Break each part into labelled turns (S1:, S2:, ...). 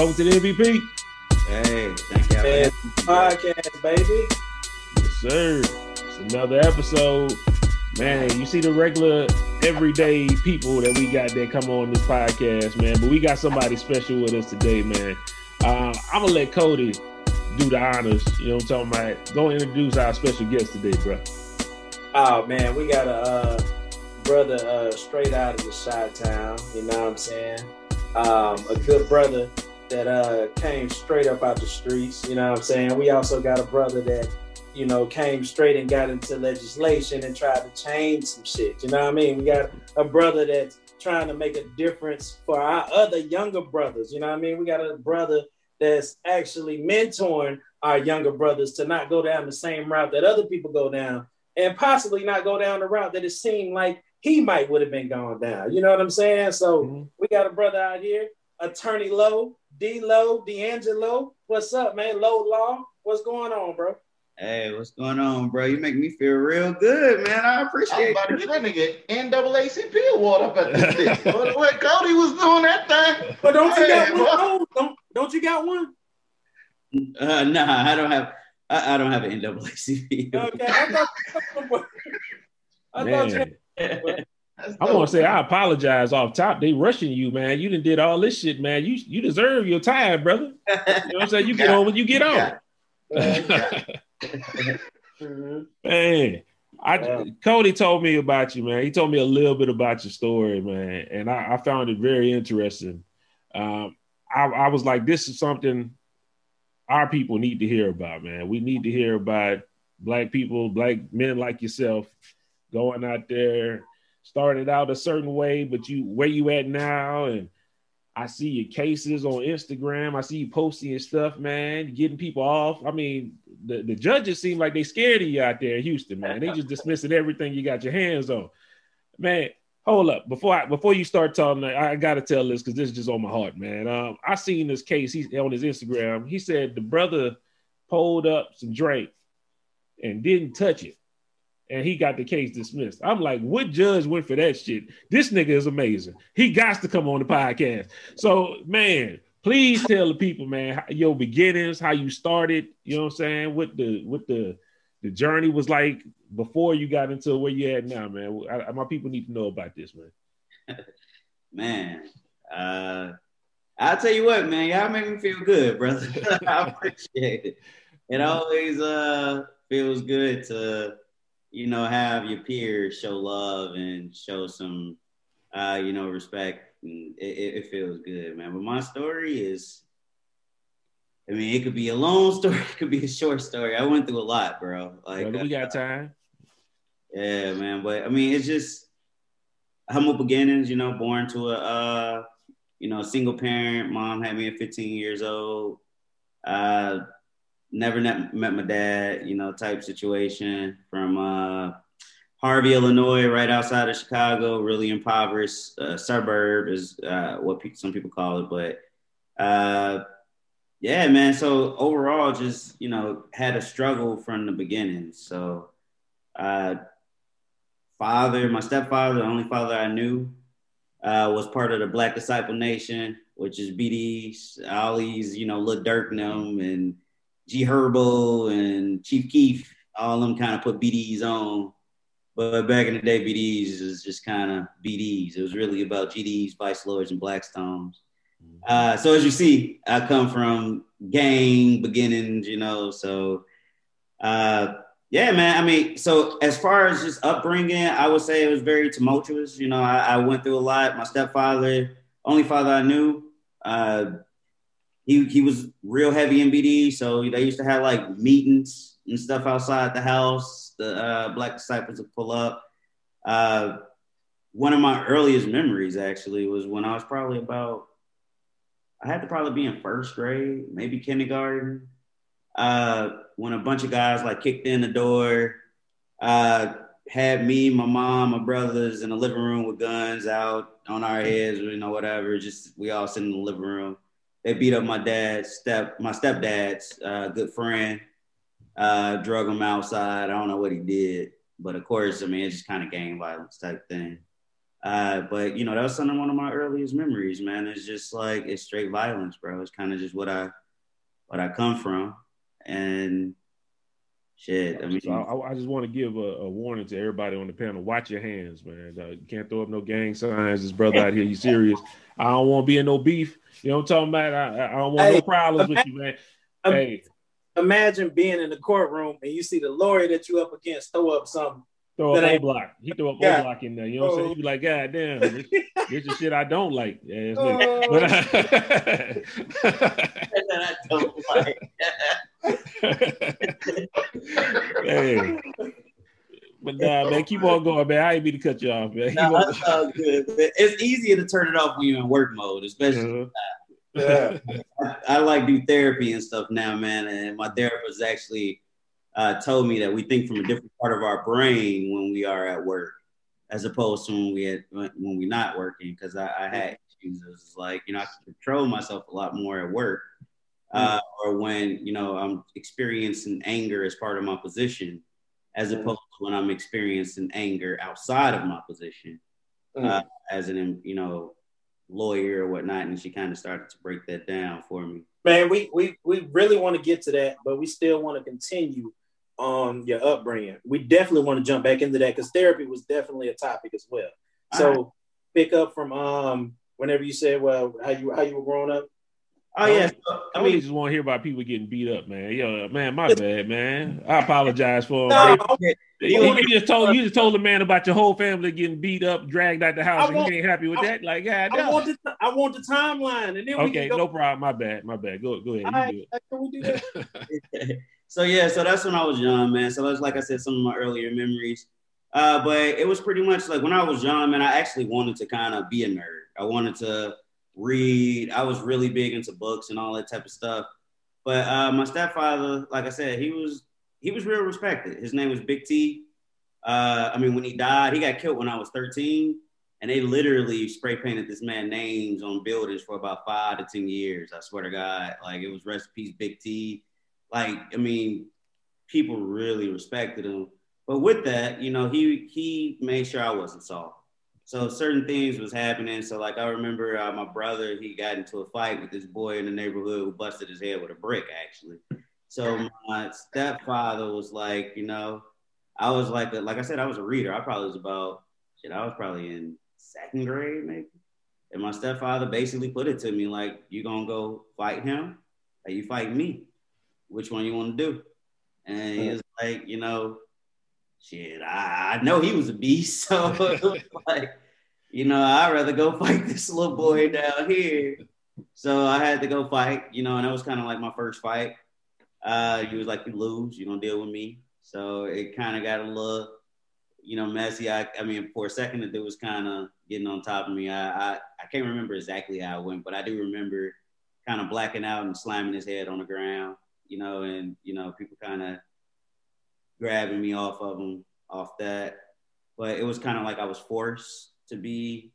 S1: Welcome to the MVP.
S2: Hey, thank you.
S3: Man, podcast, baby.
S1: Yes, sir. It's another episode. Man, you see the regular everyday people that we got that come on this podcast, man. But we got somebody special with us today, man. Uh, I'm gonna let Cody do the honors. You know what I'm talking about? Go introduce our special guest today, bro.
S3: Oh man, we got a uh, brother uh, straight out of the Chi-town. You know what I'm saying? Um, a good brother that uh, came straight up out the streets. You know what I'm saying? We also got a brother that you know came straight and got into legislation and tried to change some shit. You know what I mean? We got a brother that's trying to make a difference for our other younger brothers. You know what I mean? We got a brother that's actually mentoring our younger brothers to not go down the same route that other people go down and possibly not go down the route that it seemed like he might would have been going down. You know what I'm saying? So mm-hmm. we got a brother out here, Attorney Lowe, D Lowe, D'Angelo. What's up, man? Lowe Law. What's going on, bro?
S2: Hey, what's going on, bro? You make me feel real good, man. I appreciate
S4: I'm about trying to get NAACP award up at this thing. what Cody was doing that thing.
S3: But don't you hey, got one? Don't, don't you got one?
S2: Uh, nah, I don't have. I, I don't have an NAACP. Okay, I thought.
S1: I thought you. I want to say I apologize off top. They rushing you, man. You didn't did all this shit, man. You you deserve your time, brother. You know what I'm saying? You get on when you get on. man, I yeah. Cody told me about you, man. He told me a little bit about your story, man, and I, I found it very interesting. Um, I, I was like, this is something our people need to hear about, man. We need to hear about black people, black men like yourself, going out there started out a certain way, but you where you at now, and I see your cases on Instagram. I see you posting stuff, man, getting people off. I mean, the, the judges seem like they scared of you out there in Houston, man. They just dismissing everything you got your hands on. Man, hold up. Before I before you start talking, I, I gotta tell this because this is just on my heart, man. Um, I seen this case he's on his Instagram. He said the brother pulled up some drink and didn't touch it and he got the case dismissed. I'm like, what judge went for that shit? This nigga is amazing. He got to come on the podcast. So, man, please tell the people, man, your beginnings, how you started. You know what I'm saying? What the what the the journey was like before you got into where you at now, man. I, my people need to know about this, man.
S2: man, uh, I'll tell you what, man, y'all make me feel good, brother. I appreciate it. It always uh feels good to you know, have your peers show love and show some, uh, you know, respect. It, it, feels good, man. But my story is, I mean, it could be a long story, it could be a short story. I went through a lot, bro.
S1: Like, we got uh, time.
S2: Yeah, man. But I mean, it's just humble beginnings. You know, born to a, uh, you know, single parent. Mom had me at 15 years old. Uh, never met, met my dad, you know, type situation from uh, Harvey, Illinois, right outside of Chicago, really impoverished uh, suburb is uh, what pe- some people call it. But uh, yeah, man. So overall, just you know, had a struggle from the beginning. So uh, father, my stepfather, the only father I knew, uh, was part of the Black Disciple Nation, which is BDs, all these you know, Lil Durk them and G Herbo and Chief Keef, all of them kind of put BDs on. But back in the day, BDs was just kind of BDs. It was really about GDs, Vice Lords, and Blackstones. Mm-hmm. Uh, so as you see, I come from gang beginnings, you know. So uh, yeah, man. I mean, so as far as just upbringing, I would say it was very tumultuous. You know, I, I went through a lot. My stepfather, only father I knew, uh, he he was real heavy in BD, so they used to have like meetings and stuff outside the house. The uh, Black disciples would pull up. Uh, one of my earliest memories actually was when I was probably about I had to probably be in first grade, maybe kindergarten. Uh, when a bunch of guys like kicked in the door, uh, had me, my mom, my brothers in the living room with guns out on our heads, you know, whatever. Just we all sitting in the living room they beat up my dad's step, my stepdad's uh, good friend, uh, drug him outside. I don't know what he did, but of course, I mean, it's just kind of gang violence type thing. Uh, but you know, that was some of one of my earliest memories, man. It's just like it's straight violence, bro. It's kind of just what I what I come from, and shit. I mean,
S1: so I, I, just want to give a, a, warning to everybody on the panel: watch your hands, man. Uh, you can't throw up no gang signs. This brother out here, you serious? I don't want to be in no beef. You know what I'm talking about? I, I don't want hey, no problems imagine, with you, man. hey,
S3: imagine being in the courtroom and you see the lawyer that you up against throw up something
S1: throw up O block. He throw up O block in there. You know what I'm saying? He be like, God damn, this, this is shit I don't like. Yeah, oh. but I, I don't like. hey. But nah, man, keep on going, man. I ain't mean to cut you off, man.
S2: No, that's all good. It's easier to turn it off when you're in work mode, especially. Uh-huh. Yeah. I, I, like do therapy and stuff now, man. And my therapist actually uh, told me that we think from a different part of our brain when we are at work, as opposed to when we had, when we're not working. Because I, I, had issues. It was like you know I can control myself a lot more at work, uh, mm. or when you know I'm experiencing anger as part of my position, as opposed to when I'm experiencing anger outside of my position, mm. uh, as an you know lawyer or whatnot. And she kind of started to break that down for me.
S3: Man, we we we really want to get to that, but we still want to continue on your upbringing. We definitely want to jump back into that because therapy was definitely a topic as well. So right. pick up from um whenever you said well how you how you were growing up.
S2: Oh yeah,
S1: so, I mean, just want to hear about people getting beat up, man. Yo, man, my bad, man. I apologize for. No, okay. you, you, just told you just told the man about your whole family getting beat up, dragged out the house, want, and he ain't happy with I, that. Like, God,
S3: I want the I want the timeline, and then
S1: okay, no problem. My bad, my bad. Go go ahead. Right, can we do
S2: that? so yeah, so that's when I was young, man. So that's like I said, some of my earlier memories. Uh, but it was pretty much like when I was young, man. I actually wanted to kind of be a nerd. I wanted to read. I was really big into books and all that type of stuff. But uh, my stepfather, like I said, he was he was real respected. His name was Big T. Uh, I mean, when he died, he got killed when I was 13, and they literally spray painted this man names on buildings for about five to ten years. I swear to God, like it was rest in peace, Big T like I mean, people really respected him. But with that, you know, he he made sure I wasn't soft. So certain things was happening. So like I remember uh, my brother, he got into a fight with this boy in the neighborhood who busted his head with a brick, actually. So my stepfather was like, you know, I was like, like I said, I was a reader. I probably was about shit. I was probably in second grade, maybe. And my stepfather basically put it to me like, "You gonna go fight him, or you fight me?" which one you want to do? And he was like, you know, shit, I, I know he was a beast. So like, you know, I'd rather go fight this little boy down here. So I had to go fight, you know, and that was kind of like my first fight. Uh, he was like, you lose, you don't deal with me. So it kind of got a little, you know, messy. I, I mean, for a second, it was kind of getting on top of me. I, I, I can't remember exactly how it went, but I do remember kind of blacking out and slamming his head on the ground you know, and you know, people kind of grabbing me off of him, off that. But it was kind of like I was forced to be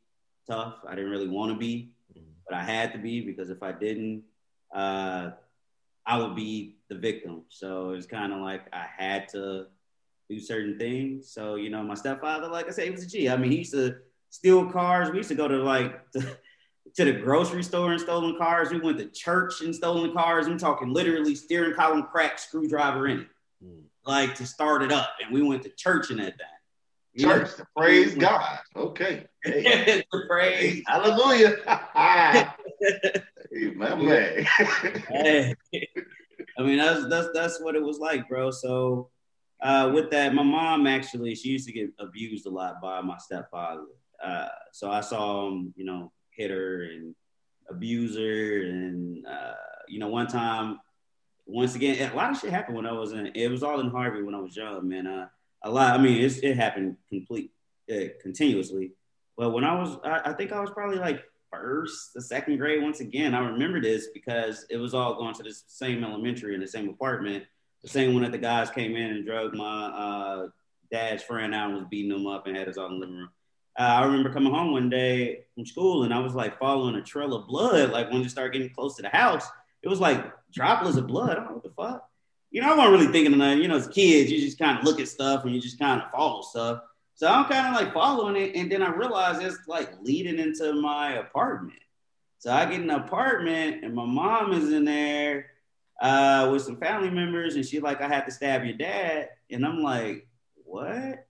S2: tough. I didn't really want to be, mm-hmm. but I had to be because if I didn't, uh, I would be the victim. So it was kind of like I had to do certain things. So you know, my stepfather, like I said, he was a G. I mean, he used to steal cars. We used to go to like to, to the grocery store and stolen cars. We went to church and stolen cars. I'm talking literally steering column crack, screwdriver in it, mm. like to start it up. And we went to church and that thing.
S4: Church, yeah. praise God. Okay.
S2: Hey. praise.
S4: Hallelujah. hey, my man.
S2: hey. I mean, that's that's that's what it was like, bro. So uh, with that, my mom actually she used to get abused a lot by my stepfather. Uh, so I saw him, you know, hitter and abuser. And, uh, you know, one time, once again, a lot of shit happened when I was in, it was all in Harvey when I was young, man. A lot, I mean, it happened complete, uh, continuously. But when I was, I, I think I was probably like first, the second grade. Once again, I remember this because it was all going to the same elementary in the same apartment. The same one that the guys came in and drug my uh, dad's friend out and was beating them up and had us all in the living room uh, I remember coming home one day from school and I was like following a trail of blood. Like when you start getting close to the house, it was like droplets of blood. I don't know what the fuck. You know, I wasn't really thinking of nothing. You know, as kids, you just kind of look at stuff and you just kind of follow stuff. So I'm kind of like following it, and then I realize it's like leading into my apartment. So I get an apartment, and my mom is in there uh, with some family members, and she's like, "I had to stab your dad," and I'm like, "What?"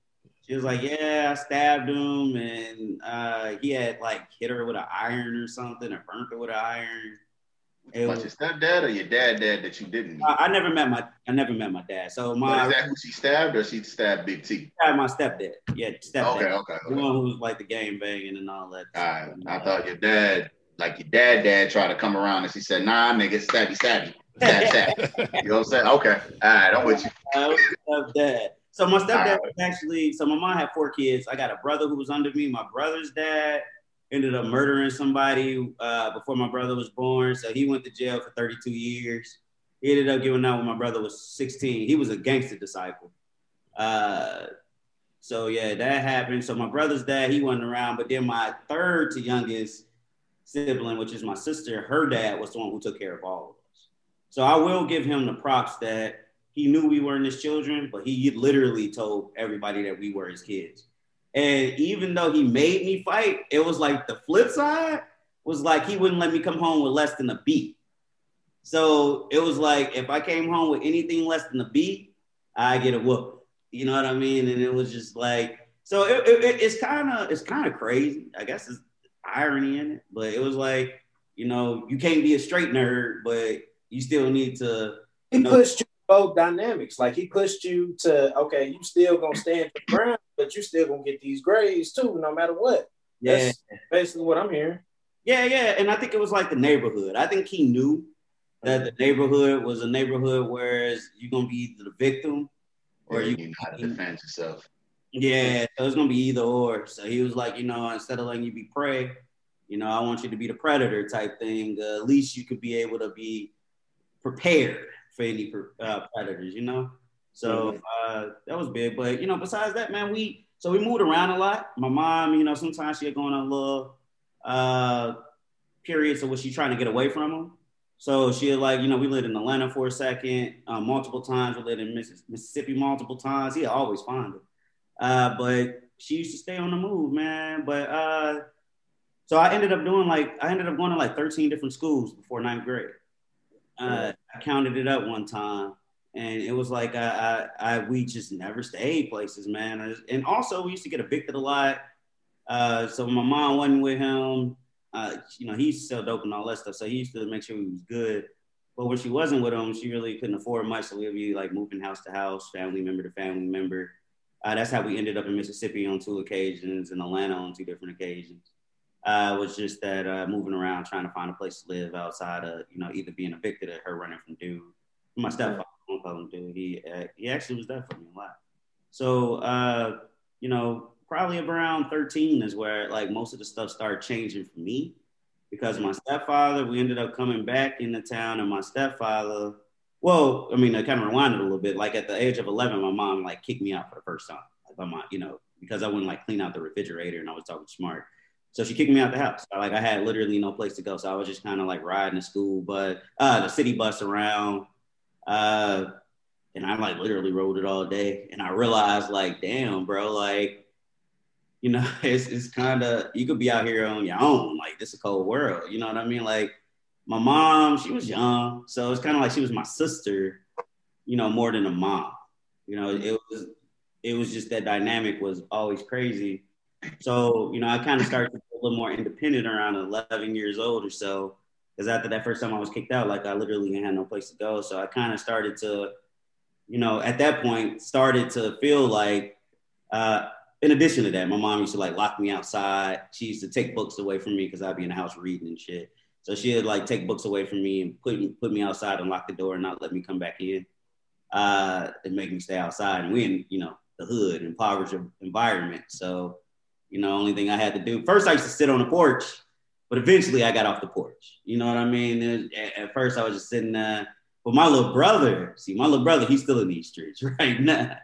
S2: She was like, "Yeah, I stabbed him, and uh, he had like hit her with an iron or something, or burnt her with an iron."
S4: It was, your stepdad or your dad dad that you didn't
S2: I, I, never met my I never met my dad. So my
S4: but is that who she stabbed or she stabbed Big
S2: T? Stabbed my stepdad. Yeah, stepdad.
S4: Okay, okay, okay.
S2: The one who was like the game banging and all that.
S4: All right. I thought your dad, like your dad dad tried to come around and she said, nah, nigga, stabby, stabby. Stab, stab. you know what I'm saying? Okay. All right, I'm with you.
S2: stepdad. So my stepdad right. actually, so my mom had four kids. I got a brother who was under me, my brother's dad, ended up murdering somebody uh, before my brother was born. So he went to jail for 32 years. He ended up giving out when my brother was 16. He was a gangster disciple. Uh, so yeah, that happened. So my brother's dad, he wasn't around, but then my third to youngest sibling, which is my sister, her dad was the one who took care of all of us. So I will give him the props that he knew we weren't his children, but he literally told everybody that we were his kids. And even though he made me fight, it was like the flip side was like he wouldn't let me come home with less than a B. So it was like if I came home with anything less than a B, I get a whoop. You know what I mean? And it was just like so it, it, it's kind of it's kind of crazy. I guess it's irony in it, but it was like you know you can't be a straight nerd, but you still need to.
S3: He know, pushed both dynamics. Like he pushed you to okay, you still gonna stand your ground, but you still gonna get these grades too, no matter what. Yeah, That's basically what I'm hearing.
S2: Yeah, yeah, and I think it was like the neighborhood. I think he knew that the neighborhood was a neighborhood where you're gonna be either the victim
S4: or yeah, you, you know how to defend yourself.
S2: Yeah, so it's gonna be either or. So he was like, you know, instead of letting you be prey, you know, I want you to be the predator type thing. Uh, at least you could be able to be prepared for any uh, predators, you know. So uh, that was big. But you know, besides that, man, we so we moved around a lot. My mom, you know, sometimes she'd go on a little uh, periods of what she trying to get away from him. So she like, you know, we lived in Atlanta for a second, uh, multiple times. We lived in Mississippi multiple times. He always find it. Uh, but she used to stay on the move, man. But uh, so I ended up doing like I ended up going to like 13 different schools before ninth grade. Uh, I counted it up one time, and it was like I, I, I we just never stayed places, man. And also, we used to get evicted a lot. Uh, so my mom wasn't with him. Uh, you know, he used to sell dope and all that stuff, so he used to make sure he was good. But when she wasn't with him, she really couldn't afford much, so we'd be like moving house to house, family member to family member. Uh, that's how we ended up in Mississippi on two occasions, in Atlanta on two different occasions uh, was just that uh, moving around, trying to find a place to live outside of, you know, either being evicted or her running from dude. My stepfather, I don't call him dude. He uh, he actually was there for me a lot. So, uh, you know, probably around 13 is where like most of the stuff started changing for me because my stepfather, we ended up coming back into town, and my stepfather, well, I mean, I kind of rewinded a little bit. Like at the age of 11, my mom like kicked me out for the first time. Like, my mom, you know, because I wouldn't like clean out the refrigerator and I was talking smart. So she kicked me out the house. Like I had literally no place to go. So I was just kind of like riding the school, but uh, the city bus around. Uh, and I like literally rode it all day. And I realized like, damn, bro, like, you know, it's, it's kind of, you could be out here on your own. Like this is a cold world. You know what I mean? Like my mom, she was young. So it's kind of like she was my sister, you know, more than a mom. You know, it was, it was just that dynamic was always crazy. So, you know, I kind of started to a little more independent around 11 years old or so. Because after that first time I was kicked out, like I literally had no place to go. So I kind of started to, you know, at that point, started to feel like, uh, in addition to that, my mom used to like lock me outside. She used to take books away from me because I'd be in the house reading and shit. So she'd like take books away from me and put put me outside and lock the door and not let me come back in uh, and make me stay outside. And we in, you know, the hood, impoverished environment. So you know, only thing I had to do first I used to sit on the porch, but eventually I got off the porch. You know what I mean? At first I was just sitting there. But my little brother, see, my little brother, he's still in these streets right now.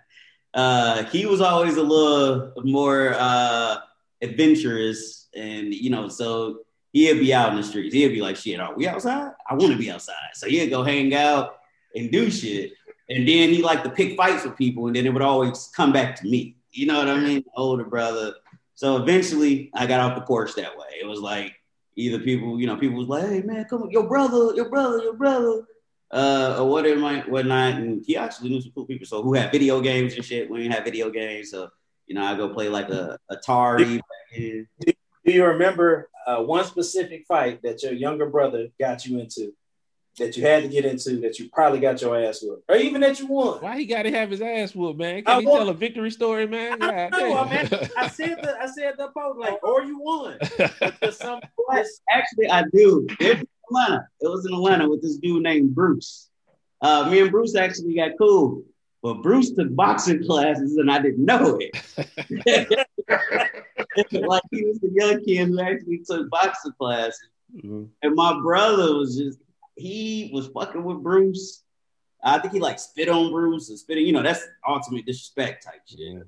S2: Uh, he was always a little more uh, adventurous, and you know, so he'd be out in the streets. He'd be like, "Shit, are we outside? I want to be outside." So he'd go hang out and do shit, and then he liked to pick fights with people, and then it would always come back to me. You know what I mean? Older brother. So eventually, I got off the porch that way. It was like either people, you know, people was like, "Hey man, come on, your brother, your brother, your brother," uh, or whatever, might whatnot. And he actually knew some cool people, so who had video games and shit. We didn't have video games, so you know, I go play like a Atari.
S3: Do you remember uh, one specific fight that your younger brother got you into? That you had to get into that you probably got your ass whooped, or even that you won.
S1: Why he got to have his ass whooped, man? Can I he won. tell a victory story, man?
S3: I know, man. I said the I said the post like, or you won.
S2: some actually I do. It was in Atlanta. It was in Atlanta with this dude named Bruce. Uh, me and Bruce actually got cool, but Bruce took boxing classes and I didn't know it. like he was the young kid who actually took boxing classes. Mm-hmm. And my brother was just he was fucking with Bruce. I think he like spit on Bruce and spitting, you know, that's ultimate disrespect type shit. Yeah.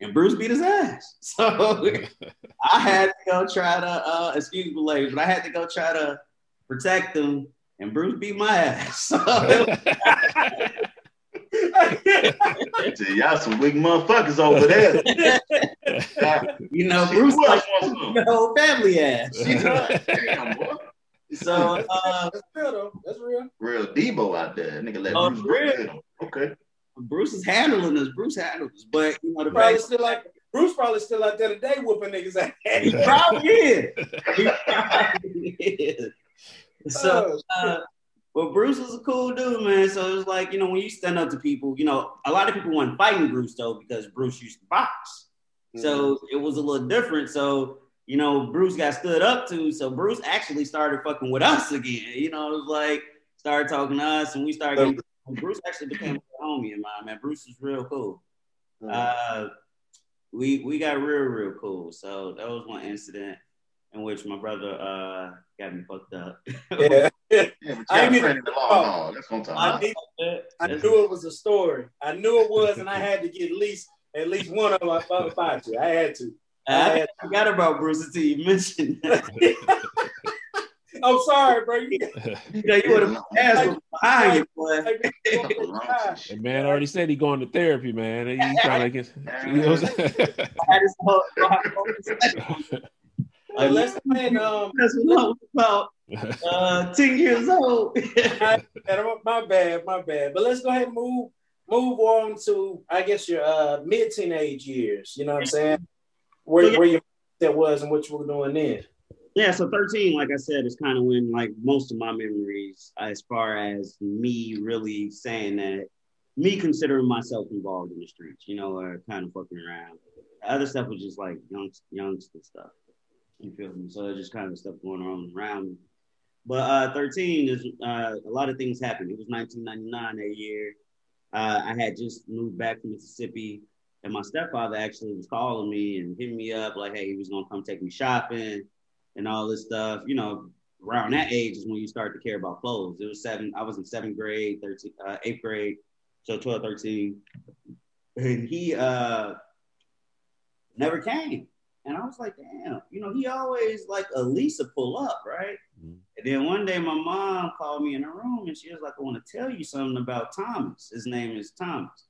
S2: And Bruce beat his ass. So I had to go try to uh excuse me, ladies, but I had to go try to protect him and Bruce beat my ass.
S4: So y'all some weak motherfuckers over there.
S2: you know, Bruce like the whole family ass. You know? Damn, boy. So uh,
S3: that's real though. That's real.
S4: Real Debo out there. Nigga let uh, Bruce real. Okay.
S2: Bruce is handling this. Bruce handles us. But you know the
S3: probably still like Bruce probably still out there today whooping niggas ass.
S2: He probably is. He probably is. So oh, uh, but Bruce was a cool dude, man. So it was like, you know, when you stand up to people, you know, a lot of people weren't fighting Bruce though because Bruce used to box. Mm-hmm. So it was a little different. So you know, Bruce got stood up to. So Bruce actually started fucking with us again. You know, it was like started talking to us, and we started. Getting, Bruce actually became a homie of mine. Man, Bruce is real cool. Uh, we we got real real cool. So that was one incident in which my brother uh got me fucked up.
S4: yeah, yeah I, knew, oh, That's one time.
S3: I, knew, I knew it was a story. I knew it was, and I had to get at least at least one of them about you. I had to.
S2: I, I forgot about Bruce until you mentioned that.
S3: I'm sorry, bro. You,
S2: know, you would have asked behind you, boy.
S1: The man already said he going to therapy, man. He's trying to get. You know
S3: uh, let's man, um,
S2: that's what I was about. Uh, ten years old.
S3: my bad, my bad. But let's go ahead and move move on to I guess your uh, mid teenage years. You know what I'm saying? Where, so, yeah. where your that was and what you were doing then.
S2: Yeah, so 13, like I said, is kind of when like most of my memories, as far as me really saying that, me considering myself involved in the streets, you know, or kind of fucking around. The other stuff was just like young, youngster stuff. You feel me? So it's just kind of stuff going on around me. But uh, 13 is uh, a lot of things happened. It was 1999 that year. Uh, I had just moved back to Mississippi. And my stepfather actually was calling me and hitting me up like, hey, he was gonna come take me shopping and all this stuff. You know, around that age is when you start to care about clothes. It was seven, I was in seventh grade, 13, uh, eighth grade, so 12, 13. And he uh never came. And I was like, damn, you know, he always like Elisa pull up, right? Mm-hmm. And then one day my mom called me in the room and she was like, I want to tell you something about Thomas. His name is Thomas.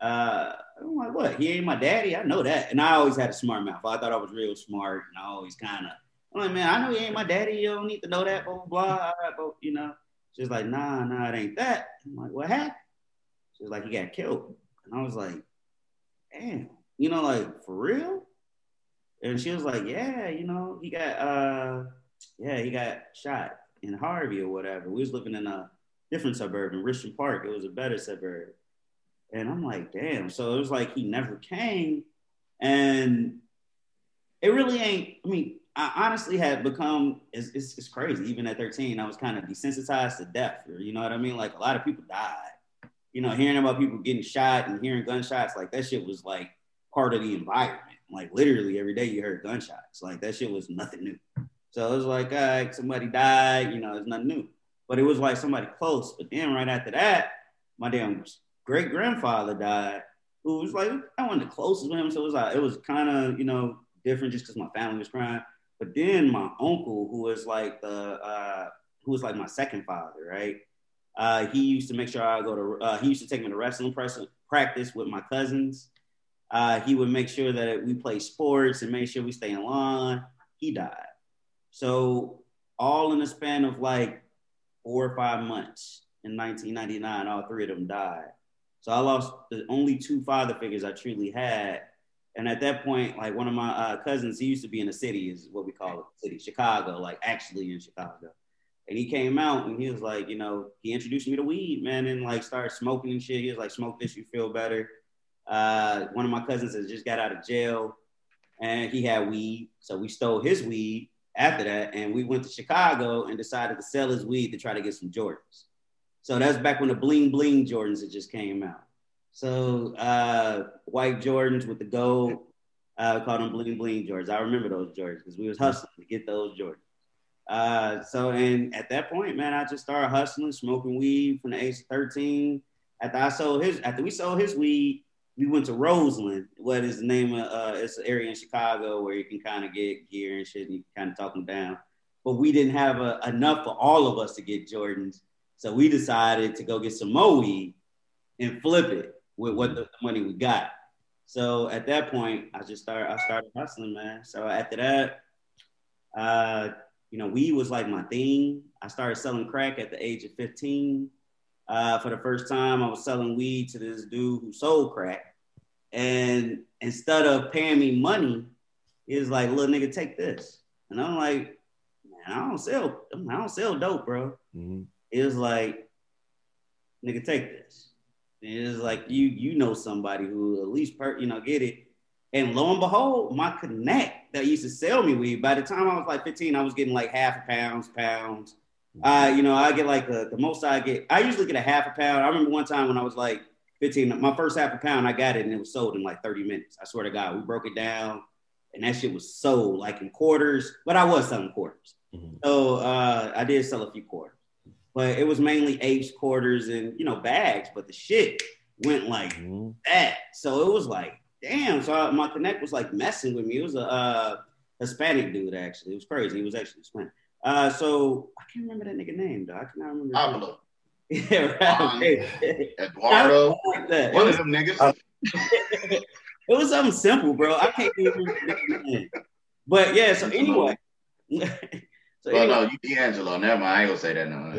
S2: Uh, I'm like, what? He ain't my daddy. I know that. And I always had a smart mouth. I thought I was real smart, and I always kind of, I'm like, man, I know he ain't my daddy. You don't need to know that. Blah blah blah. you know, she's like, nah, nah, it ain't that. I'm like, what happened? She's like, he got killed, and I was like, damn, you know, like for real. And she was like, yeah, you know, he got, uh, yeah, he got shot in Harvey or whatever. We was living in a different suburb in Richton Park. It was a better suburb. And I'm like, damn. So it was like he never came. And it really ain't, I mean, I honestly had become, it's, it's, it's crazy. Even at 13, I was kind of desensitized to death. Or, you know what I mean? Like a lot of people died. You know, hearing about people getting shot and hearing gunshots, like that shit was like part of the environment. Like literally every day you heard gunshots. Like that shit was nothing new. So it was like, right, somebody died, you know, it's nothing new. But it was like somebody close. But then right after that, my damn great grandfather died, who was like I wasn't the closest with him, so it was like it was kind of you know different just because my family was crying. But then my uncle, who was like the uh, who was like my second father, right? Uh, he used to make sure I go to. Uh, he used to take me to wrestling practice with my cousins, Uh, he would make sure that we play sports and make sure we stay in line. He died. So all in the span of like four or five months in 1999, all three of them died. So I lost the only two father figures I truly had. And at that point, like one of my uh, cousins, he used to be in the city, is what we call it, city, Chicago, like actually in Chicago. And he came out and he was like, you know, he introduced me to weed, man, and like started smoking and shit. He was like, smoke this, you feel better. Uh, one of my cousins has just got out of jail and he had weed. So we stole his weed after that. And we went to Chicago and decided to sell his weed to try to get some Jordans. So that's back when the bling bling Jordans had just came out. So uh, white Jordans with the gold, uh, called them bling bling Jordans. I remember those Jordans because we was hustling to get those Jordans. Uh, so and at that point, man, I just started hustling, smoking weed from the age of 13. After I sold his, after we sold his weed, we went to Roseland. What is the name of? Uh, it's an area in Chicago where you can kind of get gear and shit, and you can kind of talk them down. But we didn't have a, enough for all of us to get Jordans, so we decided to go get some more weed and flip it with what the, money we got. So at that point, I just started. I started hustling, man. So after that, uh, you know, weed was like my thing. I started selling crack at the age of 15. Uh, for the first time, I was selling weed to this dude who sold crack. And instead of paying me money, he was like, little nigga, take this. And I'm like, man, I don't sell, I don't sell dope, bro. Mm-hmm. It was like, nigga, take this. And it was like, you you know somebody who at least, per, you know, get it. And lo and behold, my connect that used to sell me weed, by the time I was like 15, I was getting like half a pounds, pounds. Uh, you know, I get like the, the most I get, I usually get a half a pound. I remember one time when I was like 15, my first half a pound, I got it and it was sold in like 30 minutes. I swear to God, we broke it down and that shit was sold like in quarters, but I was selling quarters. Mm-hmm. So uh, I did sell a few quarters, but it was mainly eighths, quarters, and you know, bags, but the shit went like mm-hmm. that. So it was like, damn. So I, my connect was like messing with me. It was a uh, Hispanic dude actually. It was crazy. He was actually Hispanic. Uh, so I can't remember that nigga name though. I cannot remember. Pablo. yeah, right.
S4: Eduardo. Like One was, of them niggas. Uh,
S2: it was something simple, bro. I can't even remember name. But yeah, so anyway.
S4: so well, anyway. no, you D'Angelo. Never mind. I ain't gonna say that
S2: no.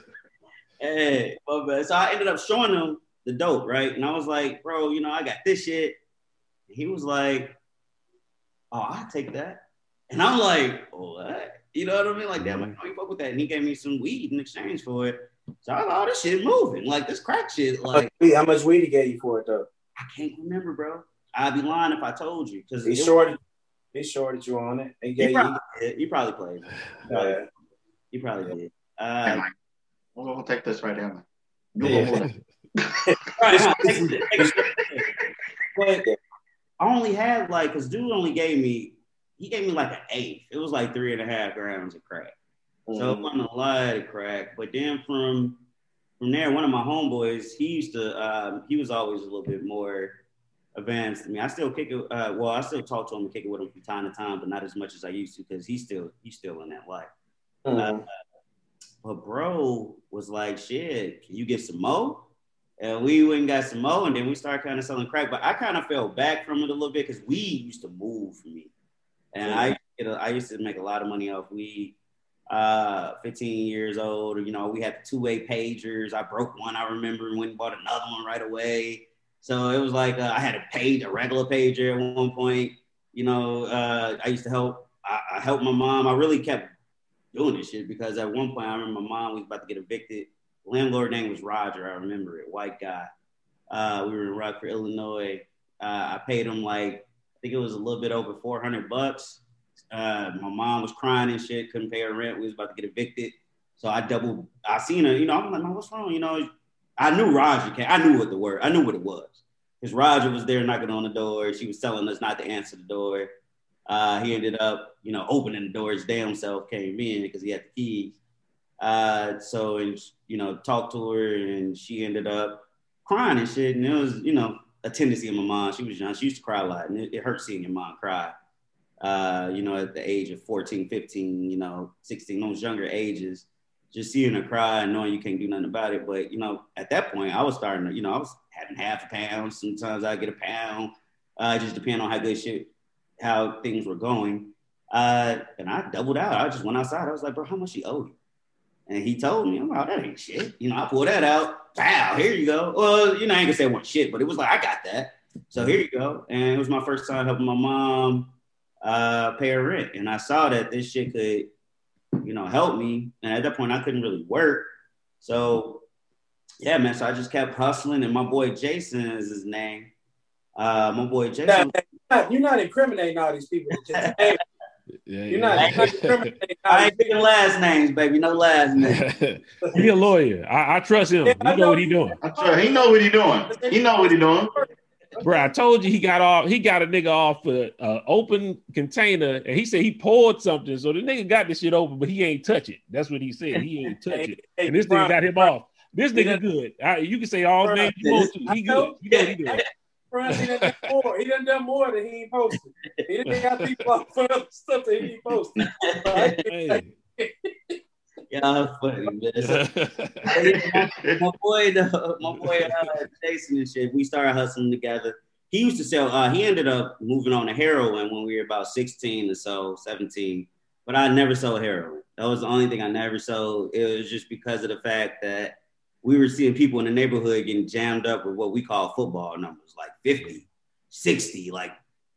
S2: hey, well, so I ended up showing him the dope, right? And I was like, bro, you know, I got this shit. And he was like, oh, i take that. And I'm like, what? You know what I mean? Like, damn, like, mm-hmm. oh, you fuck with that. And he gave me some weed in exchange for it. So I thought, oh, this shit moving. Like, this crack shit. Like,
S3: how much weed he gave you for it, though?
S2: I can't remember, bro. I'd be lying if I told you. Because
S3: he shorted, he shorted you on it.
S2: He, he, probably, you, he probably played. He probably, yeah. he probably did. Uh,
S4: we'll take this right down. Yeah.
S2: but I only had like, cause dude only gave me, he gave me like an eighth. It was like three and a half grams of crack. Mm-hmm. So it mm-hmm. wasn't a lot of crack. But then from from there, one of my homeboys, he used to, um, he was always a little bit more advanced than me. I still kick it. Uh, well, I still talk to him and kick it with him from time to time, but not as much as I used to because he's still he's still in that life. Mm-hmm. Uh, but bro was like, "Shit, can you get some mo?" And we went and got some mo, and then we started kind of selling crack. But I kind of fell back from it a little bit because weed used to move for me, and yeah. I I used to make a lot of money off weed. Uh, 15 years old, you know, we had two-way pagers. I broke one, I remember, and went and bought another one right away. So it was like uh, I had a page, a regular pager at one point. You know, uh, I used to help. I, I helped my mom. I really kept doing this shit because at one point I remember my mom was about to get evicted landlord name was Roger. I remember it. White guy. Uh, we were in Rockford, Illinois. Uh, I paid him like I think it was a little bit over 400 bucks. Uh, my mom was crying and shit, couldn't pay her rent. We was about to get evicted. So I double, I seen her, you know, I'm like, man, what's wrong? You know, I knew Roger came. I knew what the word, I knew what it was. Because Roger was there knocking on the door. She was telling us not to answer the door. Uh, he ended up, you know, opening the door. His damn self came in because he had the keys. Uh, so and you know, talked to her, and she ended up crying and shit. And it was you know a tendency of my mom. She was young. She used to cry a lot, and it, it hurt seeing your mom cry. Uh, you know, at the age of 14, 15, you know, 16, those younger ages. Just seeing her cry and knowing you can't do nothing about it. But you know, at that point, I was starting to, you know, I was having half a pound. Sometimes I get a pound. Uh, just depending on how good shit, how things were going. Uh, and I doubled out. I just went outside. I was like, bro, how much she owe you? And he told me, I'm like, oh, that ain't shit. You know, I pulled that out. Wow, here you go. Well, you know, I ain't gonna say one shit, but it was like, I got that. So here you go. And it was my first time helping my mom uh, pay her rent. And I saw that this shit could, you know, help me. And at that point, I couldn't really work. So yeah, man. So I just kept hustling. And my boy Jason is his name. Uh, my boy Jason.
S3: Now, you're not incriminating all these people. Just, hey, yeah, You're not.
S2: incriminating I ain't picking last names, baby. No last names.
S1: he a lawyer. I, I trust him. Yeah, he know, know what he doing.
S4: I trust. He know what he doing. He know what he doing.
S1: Bro, I told you he got off. He got a nigga off an uh, open container, and he said he poured something. So the nigga got this shit open, but he ain't touch it. That's what he said. He ain't touch it, and this nigga got him off. This nigga good. You can say all names you want to. He good. You know he
S3: he done done more. He done done more than he ain't posted. He done got people off for other stuff that he ain't posted. hey.
S2: Y'all funny, man. My, boy, the, my boy uh, Jason and shit, we started hustling together. He used to sell, uh, he ended up moving on to heroin when we were about 16 or so, 17. But I never sold heroin. That was the only thing I never sold. It was just because of the fact that we were seeing people in the neighborhood getting jammed up with what we call football numbers, like 50, 60, like,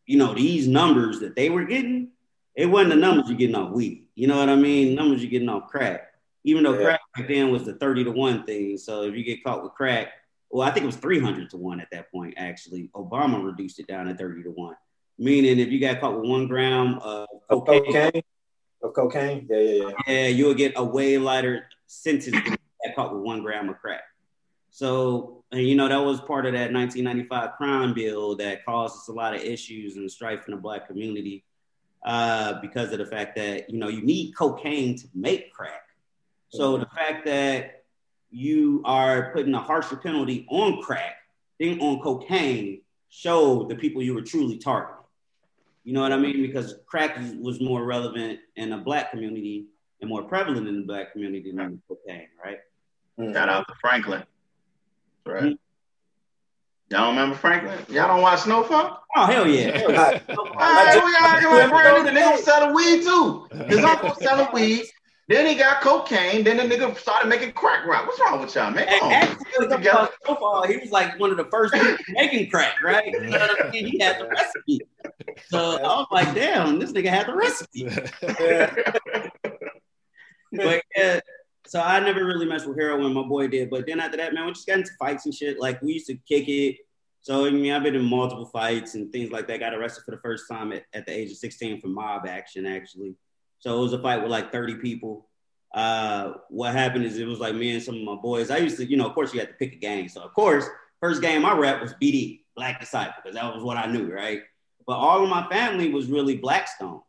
S2: you know, these numbers that they were getting, it wasn't the numbers you're getting off weed. You know what I mean? Numbers you're getting off crack. Even though yeah. crack back then was the 30 to 1 thing. So if you get caught with crack, well, I think it was 300 to 1 at that point, actually. Obama reduced it down to 30 to 1. Meaning if you got caught with one gram of cocaine,
S3: cocaine? Of cocaine? Yeah, yeah, yeah.
S2: Yeah, you'll get a way lighter sentence got caught with one gram of crack. So, and you know, that was part of that 1995 crime bill that caused us a lot of issues and strife in the black community uh, because of the fact that, you know, you need cocaine to make crack. So the fact that you are putting a harsher penalty on crack than on cocaine showed the people you were truly targeting. You know what I mean? Because crack was more relevant in the black community and more prevalent in the black community than cocaine, right?
S4: Mm-hmm. Shout out to Franklin. Right. Y'all remember Franklin? Y'all don't watch Snowfall?
S2: Oh hell yeah! All right,
S4: we gotta give him brand new. The nigga was selling weed too. His uncle was selling weed. Then he got cocaine. Then the nigga started making crack rock. What's wrong with y'all, man? Come
S2: on. Together. Snowfall, he was like one of the first people making crack, right? You know what I mean? He had the recipe. So I was like, damn, this nigga had the recipe. but yeah, so I never really messed with heroin. My boy did, but then after that, man, we just got into fights and shit. Like we used to kick it. So I mean, I've been in multiple fights and things like that. Got arrested for the first time at, at the age of 16 for mob action, actually. So it was a fight with like 30 people. Uh, what happened is it was like me and some of my boys. I used to, you know, of course, you had to pick a gang. So of course, first game I rep was BD, Black Disciple, because that was what I knew, right? But all of my family was really Blackstone.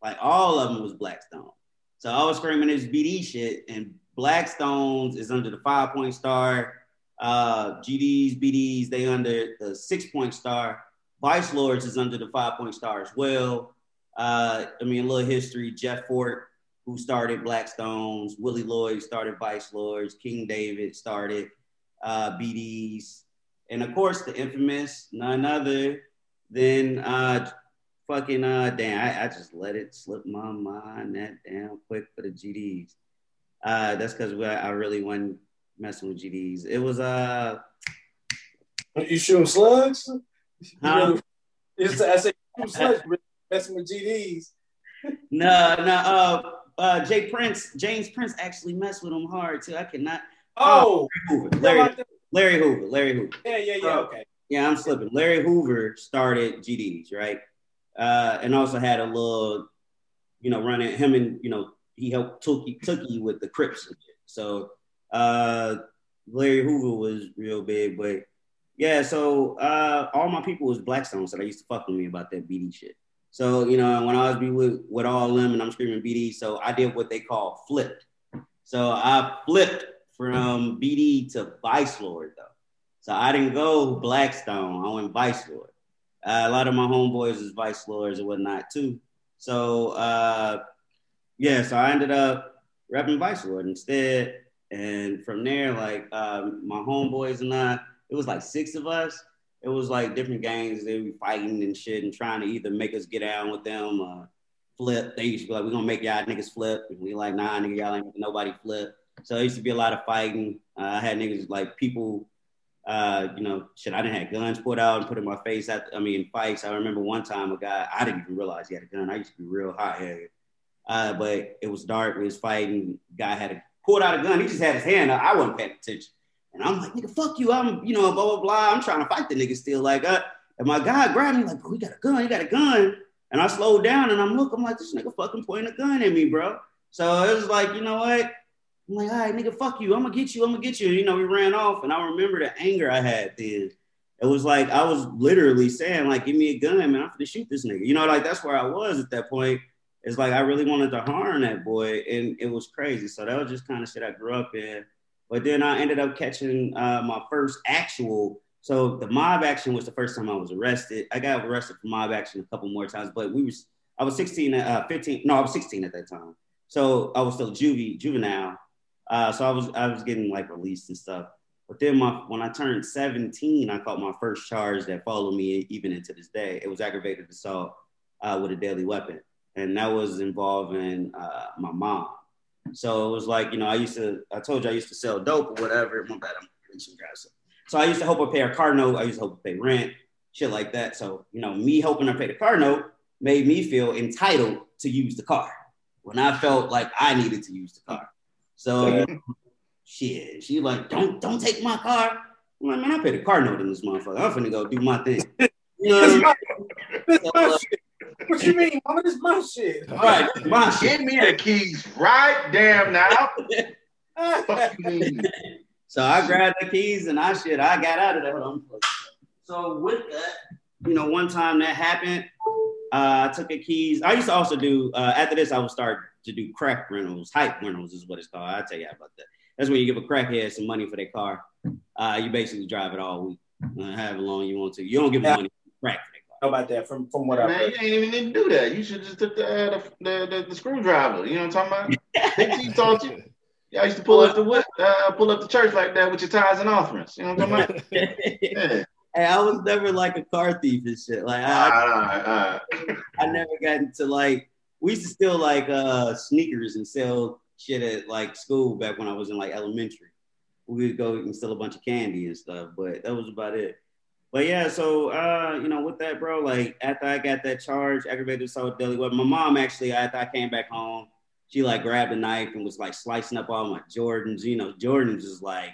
S2: Like all of them was Blackstone. So I was screaming this BD shit, and Blackstones is under the five point star. Uh, GDs, BDs, they under the six point star. Vice Lords is under the five point star as well. Uh, I mean, a little history. Jeff Fort, who started Blackstones, Willie Lloyd started Vice Lords, King David started uh, BDs, and of course the infamous none other than uh, fucking uh, damn. I, I just let it slip my mind that damn quick for the GDs. Uh, that's because I really wasn't messing with GDs. It was uh.
S3: You shooting slugs? Huh? Know, I said shooting slugs, messing with GDs.
S2: no, no. Uh, uh, Jay Prince, James Prince actually messed with him hard too. I cannot.
S3: Oh,
S2: oh Larry, Larry Hoover. Larry Hoover.
S3: Yeah, yeah, yeah. Okay.
S2: Yeah, I'm slipping. Larry Hoover started GDs, right? Uh, and also had a little, you know, running him and you know he helped Tookie Tookie with the Crips. So uh, Larry Hoover was real big, but yeah. So uh, all my people was Blackstone, so they used to fuck with me about that BD shit. So you know, when I was be with with all them and I'm screaming BD, so I did what they call flipped. So I flipped from BD to Vice Lord though. So I didn't go Blackstone. I went Vice Lord. Uh, a lot of my homeboys is Vice Lords and whatnot too. So uh, yeah, so I ended up repping Vice Lord instead. And from there, like um, my homeboys and I, it was like six of us. It was like different gangs. They were fighting and shit and trying to either make us get down with them, flip. They used to be like, "We're gonna make y'all niggas flip," and we like, "Nah, nigga, y'all ain't nobody flip." So there used to be a lot of fighting. Uh, I had niggas like people, uh, you know, shit. I didn't have guns put out and put in my face. At, I mean, fights. I remember one time a guy I didn't even realize he had a gun. I used to be real hot headed, uh, but it was dark. We was fighting. Guy had a pulled out a gun. He just had his hand. Up. I wasn't paying attention, and I'm like, nigga, fuck you. I'm, you know, blah blah blah. I'm trying to fight the nigga still. Like, uh, and my guy grabbed me like, bro, he got a gun. He got a gun. And I slowed down and I'm looking, I'm like, this nigga fucking pointing a gun at me, bro. So it was like, you know what? I'm like, all right, nigga, fuck you. I'm gonna get you. I'm gonna get you. And, you know, we ran off, and I remember the anger I had then. It was like I was literally saying, like, give me a gun, man. I'm gonna shoot this nigga. You know, like that's where I was at that point. It's like I really wanted to harm that boy, and it was crazy. So that was just kind of shit I grew up in. But then I ended up catching uh, my first actual. So the mob action was the first time I was arrested. I got arrested for mob action a couple more times, but we was I was 16, uh, 15. No, I was 16 at that time. So I was still juvie, juvenile. Uh, so I was I was getting like released and stuff. But then my when I turned 17, I caught my first charge that followed me even into this day. It was aggravated assault uh, with a deadly weapon, and that was involving uh, my mom. So it was like you know I used to I told you I used to sell dope or whatever. My bad, I'm some guys. So I used to help her pay her car note. I used to help her pay rent, shit like that. So you know me helping her pay the car note made me feel entitled to use the car when I felt like I needed to use the car. So shit, she like, don't don't take my car. I'm like, man, I paid a car note in this motherfucker. I'm finna go do my thing. You know what, I
S3: mean? so, uh, what you mean, mama? This my shit.
S2: Right, my
S4: shit. Give me the keys right damn now.
S2: so I grabbed the keys and I shit, I got out of there. So with that, you know, one time that happened, uh, I took the keys. I used to also do uh, after this. I would start to do crack rentals, hype rentals is what it's called. I'll tell you about that. That's when you give a crackhead some money for their car. Uh, you basically drive it all week, uh, however long you want to. You don't give them yeah. money crack for their car.
S3: How about that? From from what I
S4: man, you ain't even need to do that. You should just took the uh, the, the, the, screwdriver. You know what I'm talking about? He taught you. I used to pull up the whip, uh, pull up the church like that with your tithes and offerings. You know what I'm talking about?
S2: yeah. Hey, I was never like a car thief and shit. Like I, I never got into like we used to steal like uh sneakers and sell shit at like school back when I was in like elementary. We would go and steal a bunch of candy and stuff, but that was about it. But yeah, so uh, you know, with that, bro, like after I got that charge, aggravated assault deadly weapon, my mom actually, after I came back home, she like grabbed a knife and was like slicing up all my Jordans. You know, Jordans is like,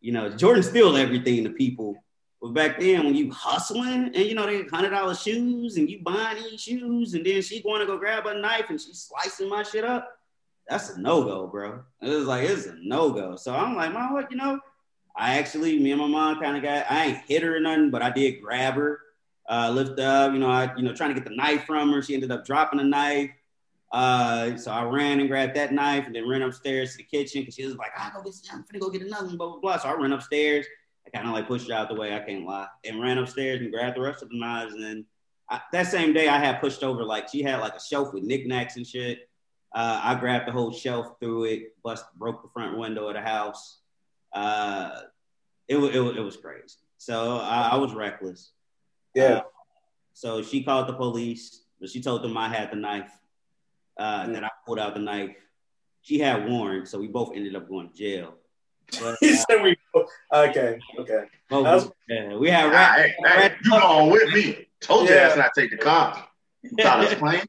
S2: you know, Jordan steal everything to people but back then, when you hustling and you know they hundred dollar shoes and you buying these shoes, and then she going to go grab a knife and she's slicing my shit up, that's a no go, bro. It was like it's a no go. So I'm like, mom, what you know? I actually, me and my mom kind of got. I ain't hit her or nothing, but I did grab her, uh, lift up. You know, I you know trying to get the knife from her. She ended up dropping the knife. Uh, so I ran and grabbed that knife and then ran upstairs to the kitchen because she was like, I go get, I'm gonna go get another one, blah blah blah. So I ran upstairs I kind of like pushed her out the way. I can't lie, and ran upstairs and grabbed the rest of the knives. And then I, that same day, I had pushed over like she had like a shelf with knickknacks and shit. Uh, I grabbed the whole shelf through it, bust, broke the front window of the house. Uh, it, it, it was crazy. So I, I was reckless.
S3: Yeah. Uh,
S2: so she called the police, but she told them I had the knife. Uh, mm. Then I pulled out the knife. She had warrants, so we both ended up going to jail.
S3: But, he said we. Okay, okay.
S2: Was, yeah, we had rat.
S4: Hey, hey, you going with me? Told yeah. you that's not take the car. Thought it was playing.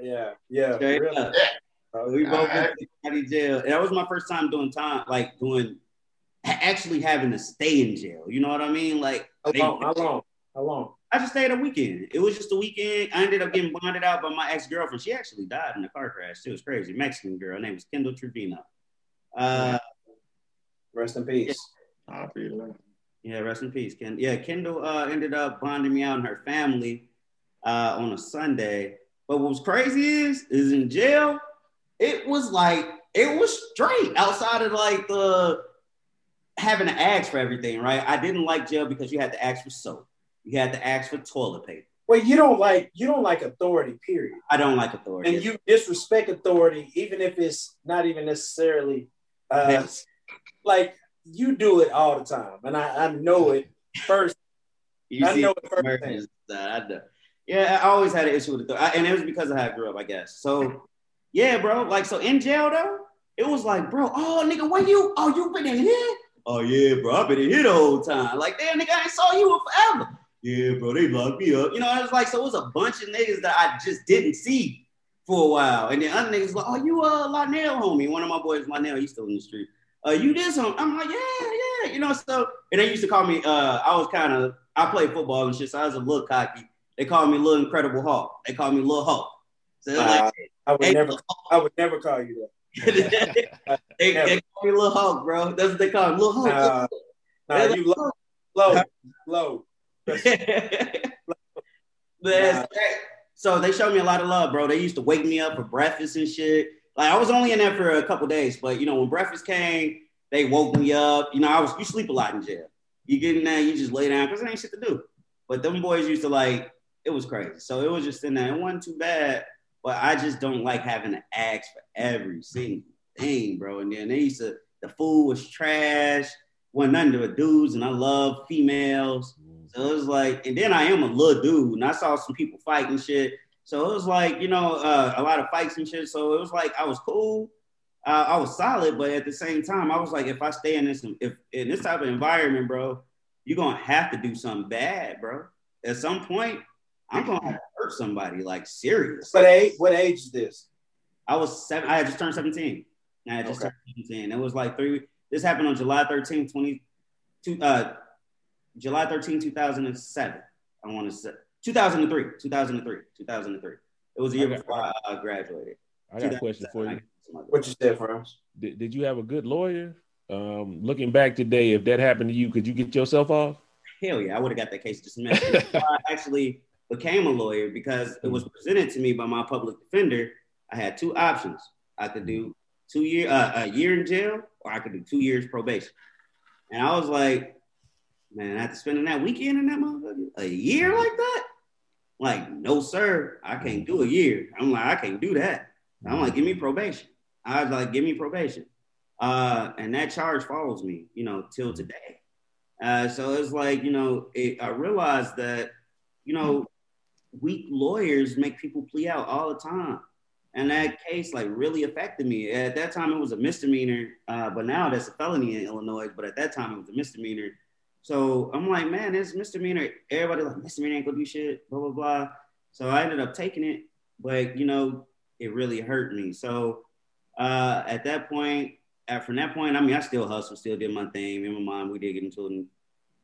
S3: Yeah, yeah.
S2: Really. yeah. Uh, we both went to jail. And that was my first time doing time, like doing, actually having to stay in jail. You know what I mean? Like
S3: how long? How long? How long?
S2: I just stayed a weekend. It was just a weekend. I ended up getting bonded out by my ex girlfriend. She actually died in a car crash. It was crazy. Mexican girl. Her name was Kendall Trevino. Uh,
S3: Rest in peace.
S4: Yeah.
S2: Yeah, rest in peace, Ken. Yeah, Kendall uh, ended up bonding me out and her family uh, on a Sunday. But what was crazy is, is in jail, it was like it was straight outside of like the having to ask for everything, right? I didn't like jail because you had to ask for soap, you had to ask for toilet paper,
S3: Well, you don't like you don't like authority, period.
S2: I don't like authority.
S3: And you disrespect authority, even if it's not even necessarily uh,
S2: Yes.
S3: like you do it all the time, and I, I know it first.
S2: You
S3: I know
S2: it
S3: first
S2: I know. Yeah, I always had an issue with authority, and it was because of how I grew up, I guess. So, yeah, bro. Like, so in jail though, it was like, bro, oh nigga, where you? Oh, you been in here? Oh yeah, bro, I've been in here the whole time. Like, damn, nigga, I ain't saw you in forever. Yeah, bro, they locked me up. You know, I was like, so it was a bunch of niggas that I just didn't see for a while, and then other niggas like, oh, you uh, Lionel homie. One of my boys, Lionel, he's still in the street. Uh, you this homie? I'm like, yeah, yeah, you know. So, and they used to call me. Uh, I was kind of, I played football and shit, so I was a little cocky. They called me Little Incredible Hulk. They called me Little Hulk. So they're like,
S3: Uh, I would
S2: hey,
S3: never, I would never call you
S2: they, they call me Little Hulk, bro. That's what they call him, Little Hulk.
S3: Nah, nah, you low, low, low.
S2: But- So they showed me a lot of love, bro. They used to wake me up for breakfast and shit. Like I was only in there for a couple days, but you know when breakfast came, they woke me up. You know I was you sleep a lot in jail. You get in there, you just lay down because there ain't shit to do. But them boys used to like it was crazy. So it was just in there. It wasn't too bad, but I just don't like having to ask for every single thing, bro. And then they used to the food was trash. Wasn't nothing to dudes, and I love females. So it was like, and then I am a little dude, and I saw some people fighting shit. So it was like, you know, uh, a lot of fights and shit. So it was like I was cool, uh, I was solid, but at the same time, I was like, if I stay in this, if in this type of environment, bro, you're gonna have to do something bad, bro. At some point, I'm gonna have to hurt somebody, like serious.
S3: What age? What age is this?
S2: I was seven. I had just turned 17. I just
S3: Okay.
S2: turned 17. It was like three. This happened on July 13, 20, two, uh, July 13, 2007. I want to say 2003, 2003, 2003. It was a year
S1: Okay.
S2: before I graduated.
S1: I got a question for you.
S3: What you said, Frans?
S1: Did, did you have a good lawyer? Um, looking back today, if that happened to you, could you get yourself off?
S2: Hell yeah, I would have got that case dismissed. I actually became a lawyer because it was presented to me by my public defender. I had two options. I could do two year uh, a year in jail, or I could do two years probation. And I was like, man, after spending that weekend in that motherfucker, a year like that? Like, no, sir, I can't do a year. I'm like, I can't do that. I'm like, give me probation. I was like, give me probation. Uh, and that charge follows me, you know, till today. Uh, so it's like, you know, it, I realized that, you know, weak lawyers make people plea out all the time. And that case like really affected me. At that time, it was a misdemeanor, uh, but now that's a felony in Illinois. But at that time, it was a misdemeanor. So I'm like, man, this misdemeanor. Everybody like misdemeanor ain't gonna do shit. Blah blah blah. So I ended up taking it, but you know, it really hurt me. So uh, at that point, at, from that point, I mean, I still hustled, still did my thing. Me and my mom, we did get into it and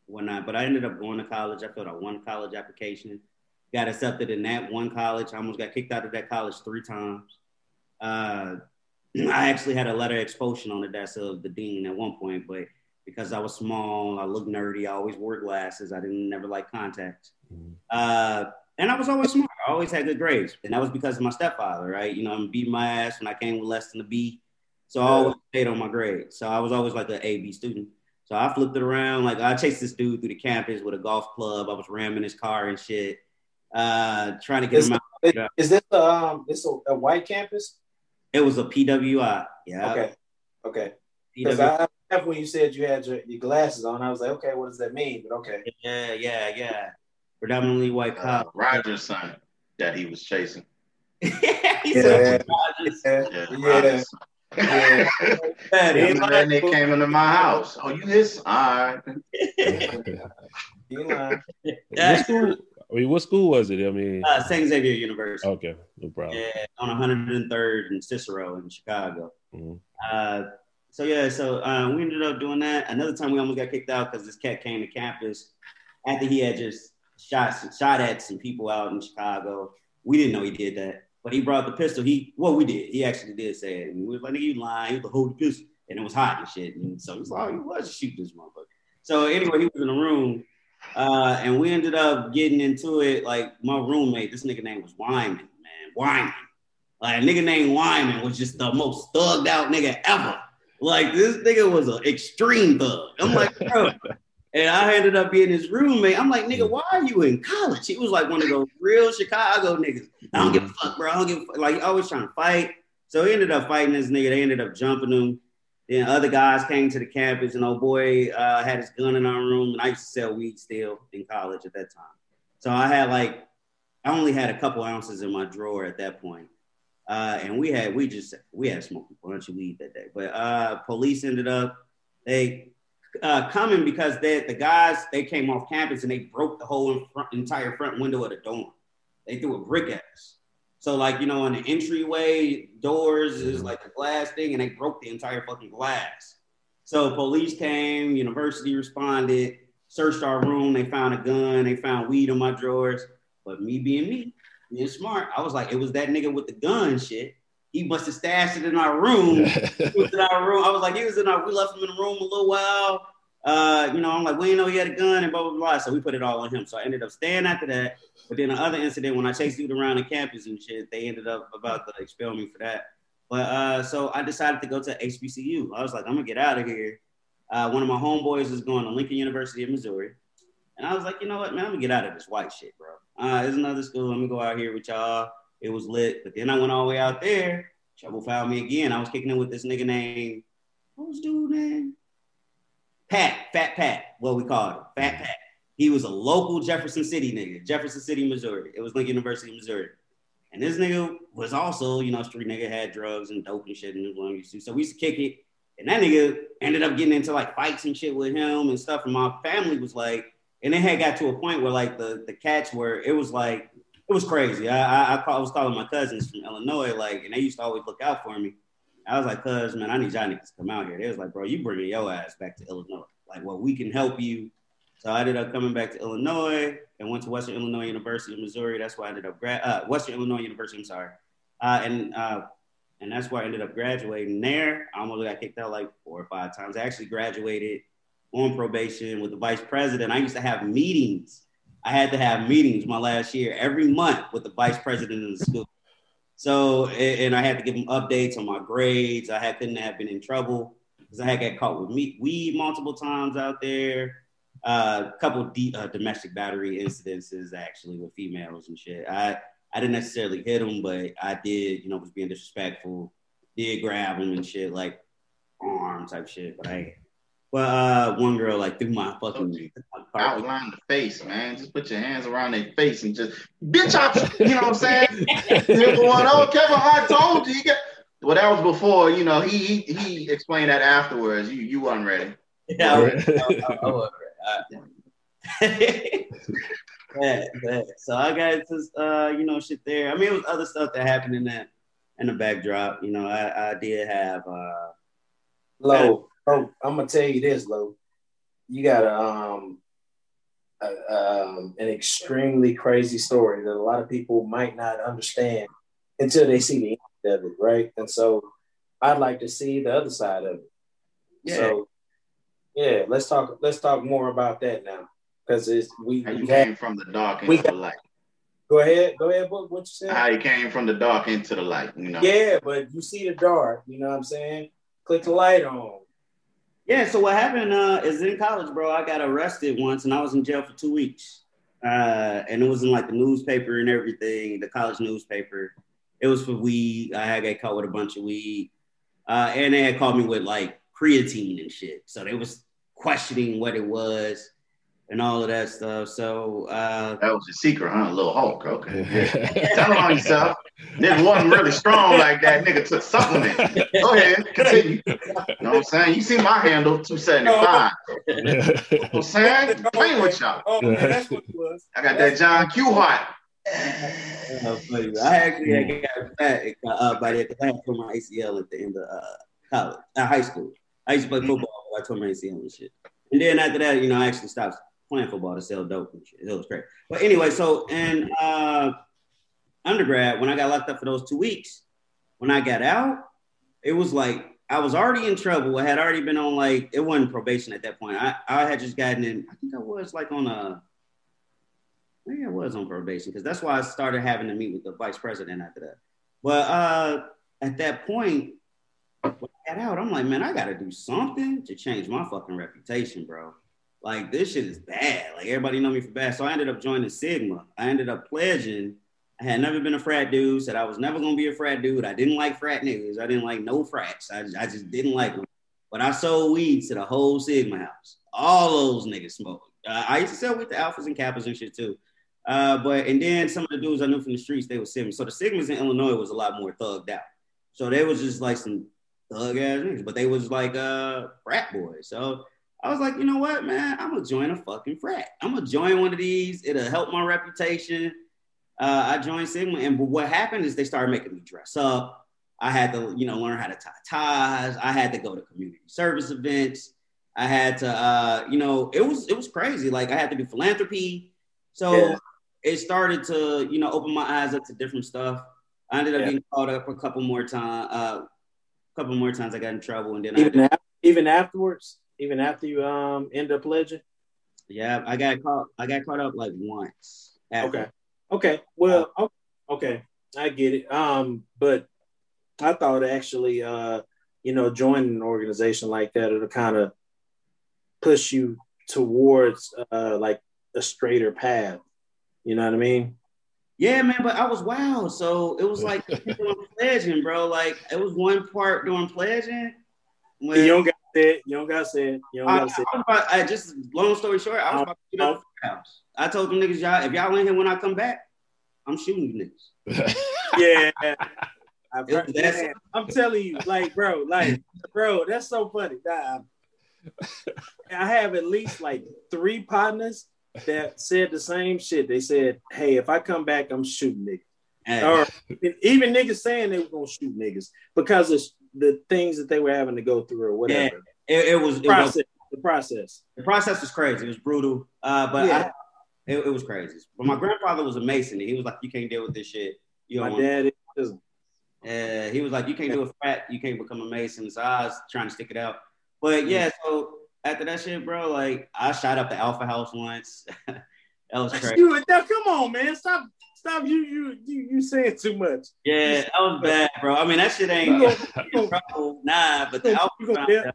S2: whatnot. But I ended up going to college. I filled out one college application, got accepted in that one college. I almost got kicked out of that college three times. Uh, I actually had a letter of expulsion on the desk of the dean at one point, but because I was small, I looked nerdy. I always wore glasses. I didn't never like contacts. Uh, and I was always smart. I always had good grades, and that was because of my stepfather, right? You know, I'm beating my ass when I came with less than a B, so I always stayed on my grades. So I was always like an A B student. So I flipped it around. Like I chased this dude through the campus with a golf club. I was ramming his car and shit, uh, trying to get
S3: Is,
S2: him out.
S3: is,
S2: Yeah.
S3: is this a, um this a, a white campus?
S2: It was a PWI. Yeah.
S3: Okay, okay. Because I after when you said you had your, your glasses on, I was like, okay, what does that mean? But okay,
S2: Yeah, yeah, yeah. Predominantly white
S4: Uh,
S2: cop.
S4: Roger's son that he was chasing.
S2: he said, Rogers.
S3: yeah,
S4: Yeah,
S3: yeah.
S4: Roger's
S3: yeah.
S2: That
S3: Yeah.
S4: And then they came into my house. Oh, you his? All right.
S3: You lying.
S1: what school? I mean, what school was it? I mean,
S2: Uh, St. Xavier University.
S1: okay, no problem.
S2: Yeah, on 103rd and Cicero in Chicago.
S1: Mhm.
S2: Uh, so yeah, so uh, we ended up doing that. Another time we almost got kicked out because this cat came to campus after he had just shot shot at some people out in Chicago. We didn't know he did that, but he brought the pistol. He well, we did. He actually did say it, and we was like, "Nigga, you lying? You the the pistol," and it was hot and shit. And so he's like, "Oh, you was shoot this motherfucker." So anyway, he was in the room, uh, and we ended up getting into it. Like my roommate, this nigga name was Wyman, man, Wyman. Like a nigga named Wyman was just the most thugged out nigga ever. Like this nigga was an extreme thug. I'm like, bro. And I ended up being his roommate. I'm like, nigga, why are you in college? He was like one of those real Chicago niggas. I don't give a fuck, bro. I don't give a fuck. Like, always trying to fight. So he ended up fighting this nigga. They ended up jumping him. Then other guys came to the campus, and old boy uh, had his gun in our room. And I used to sell weed still in college at that time. So I had like, I only had a couple ounces in my drawer at that point. Uh, and we had we just we had smoked a bunch of weed that day. But uh, police ended up they uh, coming because they the guys they came off campus and they broke the whole front, entire front window of the dorm. They threw a brick at us. So like you know, in the entryway doors is mm-hmm. like a glass thing, and they broke the entire fucking glass. So police came, university responded, searched our room. They found a gun. They found weed in my drawers. But me being me, being smart, I was like, it was that nigga with the gun shit. He must have stashed it in our room. in our room. I was like, he was in our. We left him in the room a little while. Uh, you know, I'm like, we didn't know he had a gun and blah blah blah. So we put it all on him. So I ended up staying after that. But then the other incident when I chased dude around the campus and shit, they ended up about to expel me for that. But uh, so I decided to go to HBCU. I was like, I'm gonna get out of here. Uh, one of my homeboys is going to Lincoln University of Missouri. And I was like, you know what, man, I'm gonna get out of this white shit, bro. Uh, there's another school. Let me go out here with y'all. It was lit. But then I went all the way out there. Trouble found me again. I was kicking in with this nigga named, what was dude name? Pat, Fat Pat, what we called him, Fat mm-hmm. Pat. He was a local Jefferson City nigga, Jefferson City, Missouri. It was Lincoln University, Missouri. And this nigga was also, you know, street nigga had drugs and dope and shit and was used to. So we used to kick it. And that nigga ended up getting into like fights and shit with him and stuff. And my family was like, and it had got to a point where like the the cats were, it was like it was crazy. I I, I, call, I was calling my cousins from Illinois, like, and they used to always look out for me. I was like, cuz man, I need y'all niggas to come out here. They was like, bro, you bringing your ass back to Illinois. Like, well, we can help you. So I ended up coming back to Illinois and went to Western Illinois University of Missouri. That's why I ended up grad uh, Western Illinois University. I'm sorry, uh, and uh, and that's where I ended up graduating there. I almost got kicked out like four or five times. I actually graduated on probation with the vice president. I used to have meetings. I had to have meetings my last year every month with the vice president of the school. So, and I had to give them updates on my grades. I had, couldn't have been in trouble because I had got caught with weed multiple times out there. A uh, couple de- uh, domestic battery incidences actually with females and shit. I I didn't necessarily hit them, but I did, you know, was being disrespectful. Did grab them and shit, like arm type shit. But I well, uh, one girl like threw my fucking
S4: outline the face, man. Just put your hands around their face and just bitch up. You know what I'm saying? going, oh, Kevin Hart told you. you got... Well, that was before. You know, he he, he explained that afterwards. You you weren't ready. Yeah, I, I, I wasn't
S2: ready. yeah, yeah. So I got just uh, you know shit there. I mean, it was other stuff that happened in that in the backdrop. You know, I, I did have uh,
S3: low Oh, I'm gonna tell you this, Lowe. You got a, um, a, um, an extremely crazy story that a lot of people might not understand until they see the end of it, right? And so, I'd like to see the other side of it. Yeah. So, yeah, let's talk. Let's talk more about that now, because it's we.
S4: How you came had, from the dark into the light.
S3: Go ahead. Go ahead. What, what you said?
S4: How you came from the dark into the light. You know.
S3: Yeah, but you see the dark. You know what I'm saying? Click the light on.
S2: Yeah, so what happened uh, is in college, bro, I got arrested once and I was in jail for two weeks. Uh, and it was in like the newspaper and everything, the college newspaper. It was for weed. I had got caught with a bunch of weed. Uh, and they had called me with like creatine and shit. So they was questioning what it was and all of that stuff. So uh,
S4: that was a secret, huh? A little Hulk. Okay. Yeah. Tell on yourself. Nigga wasn't really strong like that. Nigga took supplement. Go ahead, continue. You know what I'm saying? You see my handle, 275. you know what I'm saying? Playing with y'all. Oh, that's what it was. I got that John Q heart.
S2: I actually had got back uh, by the time I tore my ACL at the end of uh, college, uh, high school. I used to play mm-hmm. football. I tore my ACL and shit. And then after that, you know, I actually stopped playing football to sell dope. It was great. But anyway, so in uh, undergrad, when I got locked up for those two weeks, when I got out, it was like I was already in trouble. I had already been on like it wasn't probation at that point. I, I had just gotten in. I think I was like on a. Maybe I was on probation because that's why I started having to meet with the vice president after that. But uh, at that point, when I got out, I'm like, man, I got to do something to change my fucking reputation, bro. Like this shit is bad. Like everybody know me for bad. So I ended up joining Sigma. I ended up pledging. I had never been a frat dude. Said I was never gonna be a frat dude. I didn't like frat niggas. I didn't like no frats. I, I just didn't like them. But I sold weed to the whole Sigma house. All those niggas smoked. Uh, I used to sell with the alphas and kappas and shit too. Uh, but and then some of the dudes I knew from the streets, they were Sigma. So the Sigmas in Illinois was a lot more thugged out. So they was just like some thug ass niggas, but they was like uh frat boys. So I was like, you know what, man, I'm gonna join a fucking frat. I'm gonna join one of these. It'll help my reputation. Uh, I joined Sigma, and what happened is they started making me dress up. I had to, you know, learn how to tie ties. I had to go to community service events. I had to, uh, you know, it was it was crazy. Like I had to do philanthropy. So yeah. it started to, you know, open my eyes up to different stuff. I ended up yeah. getting called up a couple more times. Uh, a couple more times I got in trouble, and then
S3: even,
S2: I,
S3: even afterwards, even after you um end up pledging.
S2: Yeah, I got caught. I got caught up like once.
S3: After. Okay. Okay. Well. Uh, okay. I get it. Um, but I thought actually, uh, you know, joining an organization like that it'll kind of push you towards uh like a straighter path. You know what I mean?
S2: Yeah, man, but I was wild. So it was like doing pledging, bro. Like it was one part doing pledging.
S3: When, you don't got it. You don't got said. You don't got said.
S2: I, I, just long story short, I was about to get up the house. I told them niggas, y'all, if y'all ain't here when I come back, I'm shooting you
S3: niggas. yeah. I, I'm telling you, like, bro, like, bro, that's so funny. I have at least like three partners that said the same shit. They said, "Hey, if I come back, I'm shooting niggas." Hey. Or even niggas saying they were gonna shoot niggas because of the things that they were having to go through or whatever.
S2: Yeah, it, it was
S3: the process.
S2: It
S3: was, the process.
S2: The process was crazy. It was brutal. Uh, but yeah. I, it, it, was crazy. But my grandfather was a mason. He was like, "You can't deal with this shit." You know
S3: my dad is.
S2: Yeah, he was like, "You can't do a frat. You can't become a mason." So I was trying to stick it out. But yeah, so after that shit, bro, like I shot up the Alpha House once. that was crazy.
S3: Dude, now, come on, man, stop, stop. You, you, you, you saying too much.
S2: Yeah, that was bad, bro. I mean, that shit ain't you trouble, nah. But the Alpha,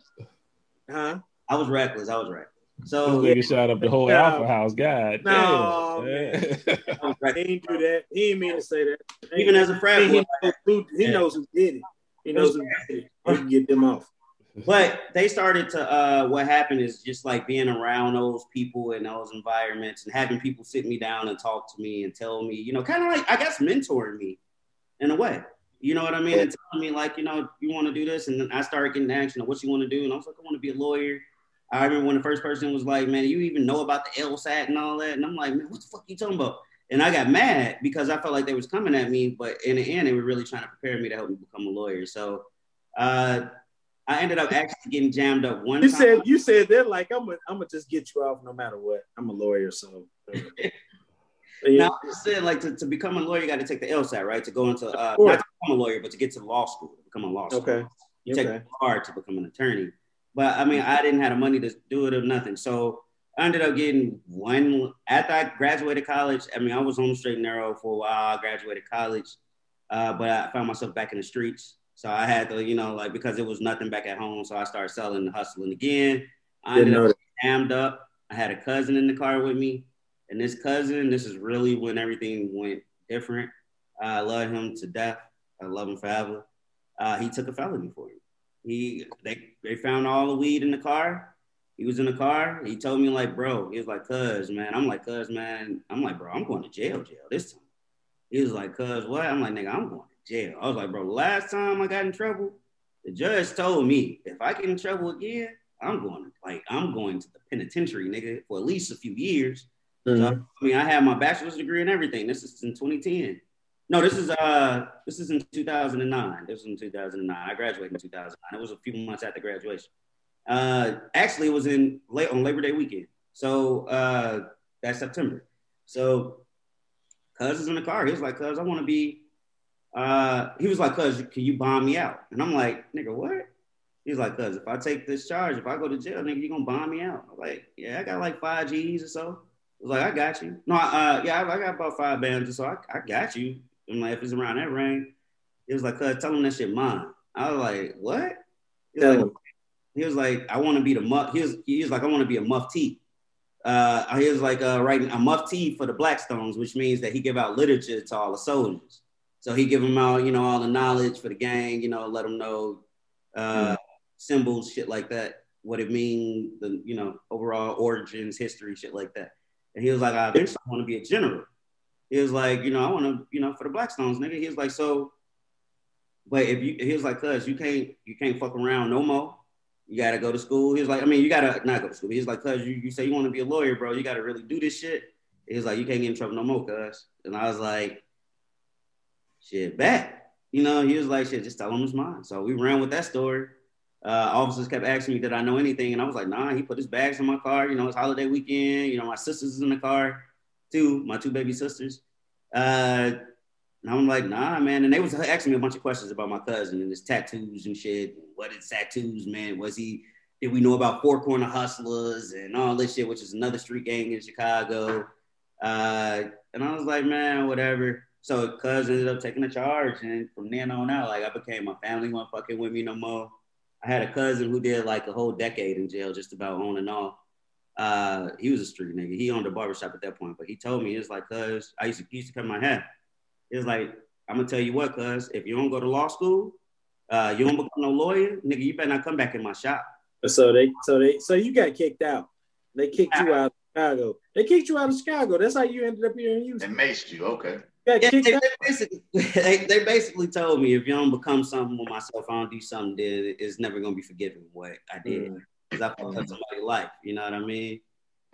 S2: huh? I was reckless. I was reckless. So
S1: nigga shot up the whole Alpha House. God,
S3: no, man. he didn't do that. He didn't mean to say that.
S2: Even as a frat,
S3: he, knows who, he knows who did it. He knows who did it. He can get them off
S2: but they started to uh, what happened is just like being around those people in those environments and having people sit me down and talk to me and tell me, you know, kind of like I guess mentoring me in a way. You know what I mean? And telling me like, you know, you want to do this, and then I started getting action of what you want to do, and I was like, I want to be a lawyer. I remember when the first person was like, "Man, you even know about the LSAT and all that?" And I'm like, "Man, what the fuck you talking about?" And I got mad because I felt like they was coming at me, but in the end, they were really trying to prepare me to help me become a lawyer. So uh, I ended up actually getting jammed up one.
S3: You
S2: time.
S3: said you said they're like I'm gonna I'm gonna just get you off no matter what. I'm a lawyer, so.
S2: now I said like to, to become a lawyer, you got to take the LSAT, right? To go into uh, not to become a lawyer, but to get to law school, to become a law school.
S3: Okay.
S2: You
S3: okay.
S2: take the bar to become an attorney. But I mean, I didn't have the money to do it or nothing. So I ended up getting one after I graduated college. I mean, I was on the straight and narrow for a while. I graduated college, uh, but I found myself back in the streets. So I had to, you know, like because it was nothing back at home, so I started selling and hustling again. I ended up jammed up. I had a cousin in the car with me, and this cousin, this is really when everything went different. I love him to death. I love him forever. Uh, he took a felony for me. He they they found all the weed in the car. He was in the car. He told me like, bro, he was like, cuz man. I'm like, cuz man. I'm like, bro, I'm going to jail, jail this time. He was like, cuz what? I'm like, nigga, I'm going jail. I was like, bro, last time I got in trouble, the judge told me if I get in trouble again, I'm going to like I'm going to the penitentiary, nigga, for at least a few years. Mm-hmm. So, I mean, I have my bachelor's degree and everything. This is in 2010. No, this is uh this is in 2009. This was in 2009. I graduated in 2009. It was a few months after graduation. Uh, actually, it was in late on Labor Day weekend. So uh, that's September. So, cuz is in the car. He was like, "Cuz, I want to be uh, he was like, "Cuz, can you bomb me out?" And I'm like, "Nigga, what?" He's like, "Cuz, if I take this charge, if I go to jail, nigga, you gonna bomb me out?" I'm like, "Yeah, I got like five G's or so." I was like, "I got you." No, uh, yeah, I, I got about five bands or so. I, I got you. I'm like, if it's around that range, he was like, "Cuz, tell him that shit mine." I was like, "What?" He was, like, he was like, "I want to be the muff." He was, he was like, "I want to be a mufti." uh, he was like uh, writing a mufti for the Blackstones, which means that he give out literature to all the soldiers. So he give them out, you know, all the knowledge for the gang, you know, let them know uh, mm. symbols, shit like that, what it mean, the you know overall origins, history, shit like that. And he was like, I eventually want to be a general. He was like, you know, I want to, you know, for the Blackstones, nigga. He was like, so, but if you, he was like, cuz you can't, you can't fuck around no more. You gotta go to school. He was like, I mean, you gotta not go to school. He was like, cuz you, you say you want to be a lawyer, bro. You gotta really do this shit. He was like, you can't get in trouble no more, cuz. And I was like, shit, back. You know, he was like, shit, just tell him it's mine. So we ran with that story. Uh, officers kept asking me, did I know anything? And I was like, nah, he put his bags in my car. You know, it's holiday weekend. You know, my sister's is in the car too, my two baby sisters. Uh, and I'm like, nah, man. And they was asking me a bunch of questions about my cousin and his tattoos and shit. What is tattoos, man? Was he, did we know about Four Corner Hustlers and all this shit, which is another street gang in Chicago? Uh, and I was like, man, whatever. So cuz ended up taking the charge. And from then on out, like I became my family wasn't fucking with me no more. I had a cousin who did like a whole decade in jail, just about on and off. Uh, he was a street nigga. He owned a barbershop at that point, but he told me it's like, cuz I used to used to cut my hair. It's like, I'm gonna tell you what, cuz if you don't go to law school, uh, you don't become no lawyer, nigga, you better not come back in my shop.
S3: So they, so they, so you got kicked out. They kicked you out of Chicago. They kicked you out of Chicago. That's how you ended up here in Houston.
S4: They maced you, okay.
S2: Yeah, they, they, basically, they, they, basically told me if you don't become something with myself, I don't do something, then it's never gonna be forgiven what I did because mm. I fucked up somebody's life. You know what I mean?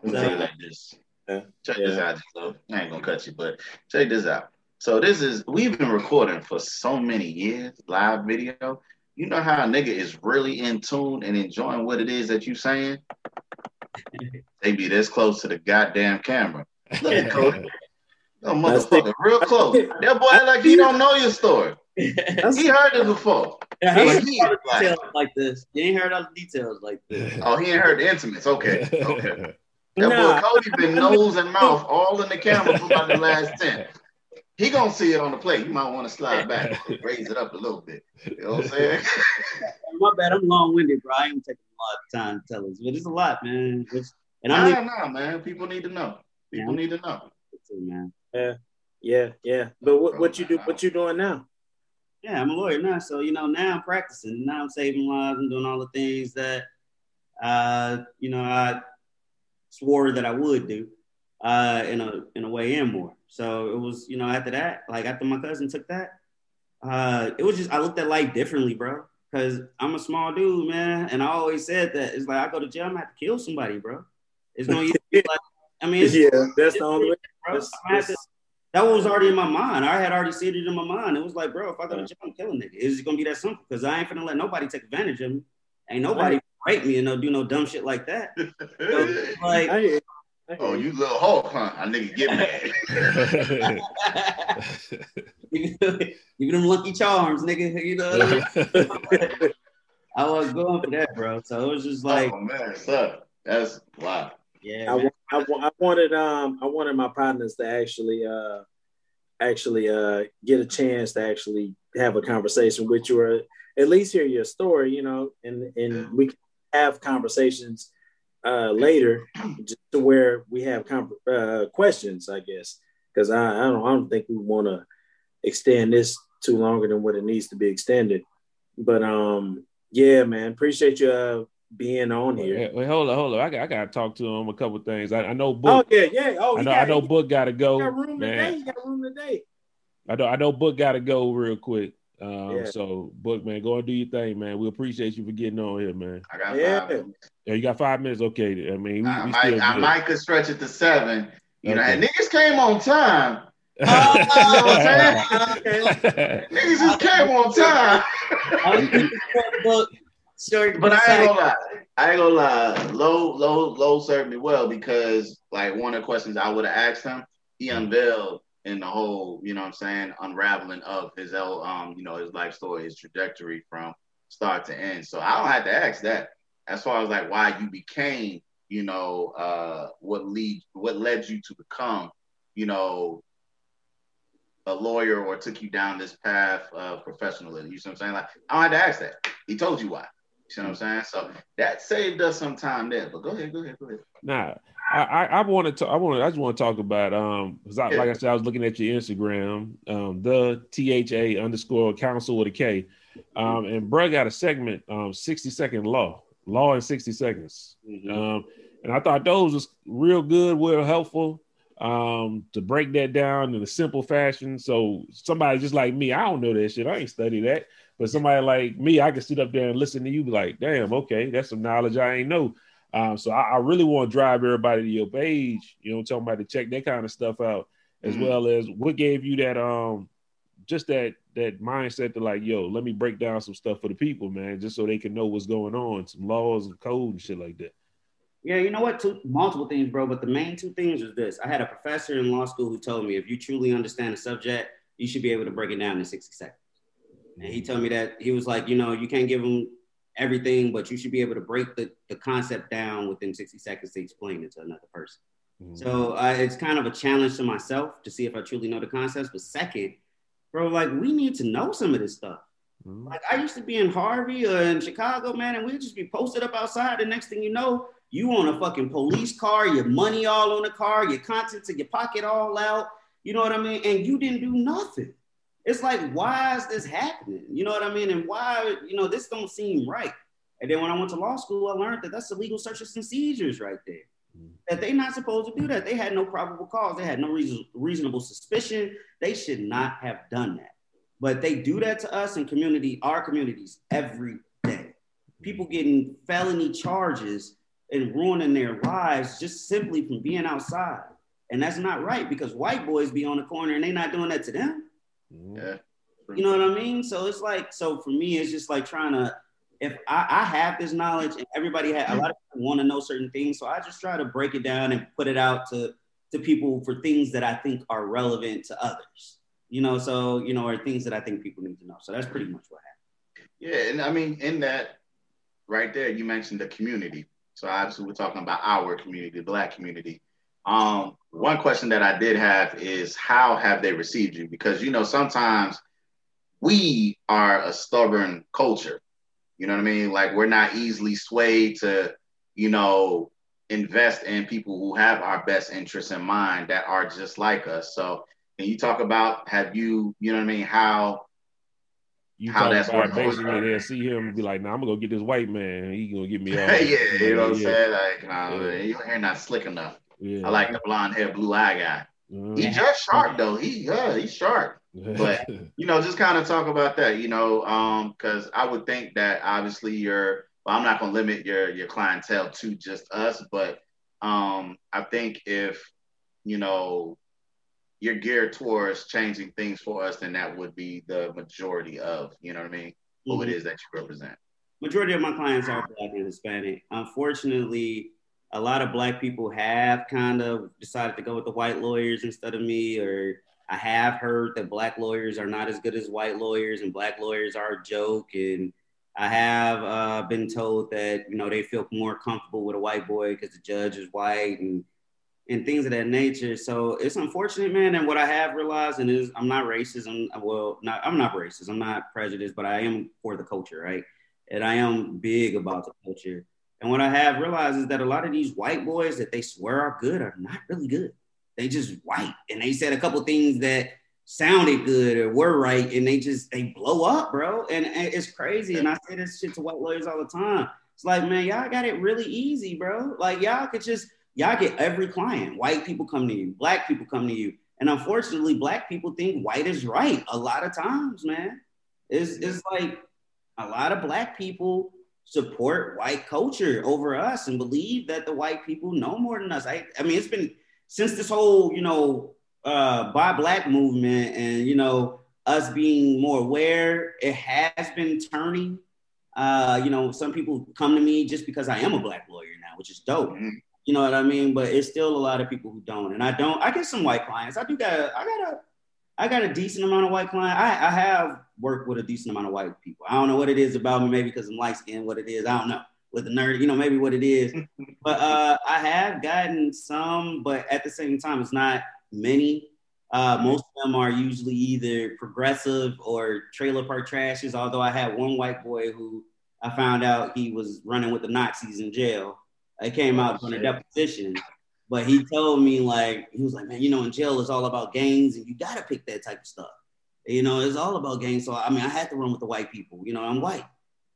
S4: So, like this. Yeah. Check yeah. this out. So I ain't gonna cut you, but check this out. So this is we've been recording for so many years, live video. You know how a nigga is really in tune and enjoying what it is that you saying? they be this close to the goddamn camera. Look at Cody. Oh, motherfucker, real close. That boy like he don't know your story. he heard it before.
S2: Yeah, he, he heard details like this. He ain't heard all the details like this.
S4: Oh, he ain't heard the intimates. Okay, okay. That nah. boy Cody been nose and mouth all in the camera for about the last ten. He gonna see it on the plate. You might want to slide back, raise it up a little bit. You know what I'm saying?
S2: My bad. I'm long winded, bro. I ain't taking a lot of time to tell us, but it's a lot, man. It's,
S4: and I'm nah, nah, man. People need to know. People yeah, need to know.
S2: Too, man.
S3: Yeah, yeah, yeah. But what, what you do? What you doing now?
S2: Yeah, I'm a lawyer now. So you know, now I'm practicing. Now I'm saving lives and doing all the things that, uh, you know, I swore that I would do, uh, in a in a way and more. So it was, you know, after that, like after my cousin took that, uh, it was just I looked at life differently, bro. Cause I'm a small dude, man, and I always said that it's like I go to jail, I'm gonna have to kill somebody, bro. It's no use. like, I mean,
S3: yeah, that's the only way.
S2: To, that was already in my mind. I had already seen it in my mind. It was like, bro, if I go to jail, I'm killing nigga. It's gonna be that simple because I ain't gonna let nobody take advantage of me. Ain't nobody rape me and no do no dumb shit like that. So, like,
S4: Oh, you little Hulk, huh? I nigga get mad.
S2: Give them lucky charms, nigga. You know. I was going for that, bro. So it was just oh, like,
S4: oh man, sir, that's wow.
S2: Yeah,
S3: I, I, I, wanted um I wanted my partners to actually uh actually uh get a chance to actually have a conversation with you or at least hear your story, you know, and and we can have conversations uh, later, just to where we have comp- uh, questions, I guess, because I, I don't I don't think we want to extend this too longer than what it needs to be extended. But um, yeah, man, appreciate you uh, being on here.
S1: Wait, wait, hold on, hold on. I got, I got to talk to him a couple things. I, I know Book.
S3: Oh yeah, yeah. Oh,
S1: I know, got, I know Book got to go.
S3: Got room man. today. got room today.
S1: I know, I know Book got to go real quick. Um, yeah. So, Book, man, go and do your thing, man. We appreciate you for getting on here, man.
S4: I got yeah. five
S1: Yeah, you got five minutes. Okay. I mean, we,
S4: I,
S1: we
S4: might, I might could stretch it to seven. You okay. know, and niggas came on time. You know what I'm saying? niggas just came on time. but I ain't gonna lie. I ain't gonna lie. Lowe, low, low served me well because like one of the questions I would have asked him, he unveiled in the whole, you know what I'm saying, unraveling of his um, you know, his life story, his trajectory from start to end. So I don't have to ask that. As far as like why you became, you know, uh what lead what led you to become, you know, a lawyer or took you down this path of professionalism. You know what I'm saying? Like I don't have to ask that. He told you why. You know what I'm saying? So that saved us some time there. But go ahead, go ahead, go ahead.
S1: Nah, I, I I want to I want I just want to talk about um because I, yeah. like I said I was looking at your Instagram um the T H A underscore council with a K um and bro got a segment um 60 second law law in 60 seconds mm-hmm. um and I thought those was real good real helpful um to break that down in a simple fashion so somebody just like me I don't know that shit I ain't study that but somebody like me I can sit up there and listen to you be like damn okay that's some knowledge I ain't know um, so I, I, really want to drive everybody to your page, you know, talking about to check that kind of stuff out, as mm-hmm. well as what gave you that um just that that mindset to like, yo, let me break down some stuff for the people, man, just so they can know what's going on, some laws and code and shit like that.
S2: Yeah, you know what? Two multiple things, bro. But the main two things was this. I had a professor in law school who told me if you truly understand a subject, you should be able to break it down in 60 seconds. And he told me that he was like, you know, you can't give them everything, but you should be able to break the, the concept down within 60 seconds to explain it to another person. Mm-hmm. So uh, it's kind of a challenge to myself to see if I truly know the concepts. But second, bro, like we need to know some of this stuff. Mm-hmm. Like I used to be in Harvey or in Chicago, man, and we'd just be posted up outside. The next thing you know, you on a fucking police car, your money all on the car, your contents in your pocket all out. You know what I mean? And you didn't do nothing it's like, why is this happening? You know what I mean? And why, you know, this don't seem right. And then when I went to law school, I learned that that's illegal searches and seizures right there. Mm-hmm. That they're not supposed to do that. They had no probable cause. They had no reason, reasonable suspicion. They should not have done that. But they do that to us in community, our communities, every day. People getting felony charges and ruining their lives just simply from being outside. And that's not right because white boys be on the corner and they're not doing that to them. Mm-hmm. Yeah. You know what I mean? So it's like, so for me, it's just like trying to, if I, I have this knowledge and everybody had, a lot of people want to know certain things. So I just try to break it down and put it out to, to people for things that I think are relevant to others, you know? So, you know, or things that I think people need to know. So that's pretty much what happened.
S4: Yeah. And I mean, in that right there, you mentioned the community. So obviously we're talking about our community, the black community. Um, one question that I did have is how have they received you? Because you know sometimes we are a stubborn culture. You know what I mean? Like we're not easily swayed to, you know, invest in people who have our best interests in mind that are just like us. So can you talk about have you, you know what I mean, how
S1: you how that's about basically they'll see him and be like, nah, I'm gonna go get this white man. He gonna get me
S4: all yeah, you know what I'm saying? Like, nah, yeah. your hair not slick enough. Yeah. I like the blonde hair, blue eye guy. Mm-hmm. He's just sharp though. He yeah, he's sharp. But you know, just kind of talk about that, you know, um, because I would think that obviously you're well, I'm not gonna limit your your clientele to just us, but um, I think if you know you're geared towards changing things for us, then that would be the majority of, you know what I mean, mm-hmm. who it mm-hmm. that you represent.
S2: Majority of my clients are black and Hispanic. Unfortunately, a lot of black people have kind of decided to go with the white lawyers instead of me, or I have heard that black lawyers are not as good as white lawyers, and black lawyers are a joke. And I have uh, been told that you know they feel more comfortable with a white boy because the judge is white and and things of that nature. So it's unfortunate, man. And what I have realized, and is I'm not racist. I'm well, not I'm not racist. I'm not prejudiced, but I am for the culture, right? And I am big about the culture. And what I have realized is that a lot of these white boys that they swear are good are not really good. They just white. And they said a couple things that sounded good or were right. And they just, they blow up, bro. And, and it's crazy. And I say this shit to white lawyers all the time. It's like, man, y'all got it really easy, bro. Like y'all could just, y'all get every client. White people come to you, black people come to you. And unfortunately, black people think white is right a lot of times, man. It's, it's like a lot of black people support white culture over us and believe that the white people know more than us. I, I mean, it's been since this whole, you know, uh, buy black movement and, you know, us being more aware, it has been turning. Uh, you know, some people come to me just because I am a black lawyer now, which is dope. Mm-hmm. You know what I mean? But it's still a lot of people who don't. And I don't, I get some white clients. I do got, I got a, I got a decent amount of white clients. I, I have worked with a decent amount of white people. I don't know what it is about me, maybe because I'm light skinned, what it is. I don't know. With the nerd, you know, maybe what it is. but uh, I have gotten some, but at the same time, it's not many. Uh, most of them are usually either progressive or trailer park trashes. Although I had one white boy who I found out he was running with the Nazis in jail. I came oh, out oh, on a deposition But he told me like he was like, man, you know, in jail it's all about gangs, and you gotta pick that type of stuff. You know, it's all about gangs. So I mean, I had to run with the white people. You know, I'm white,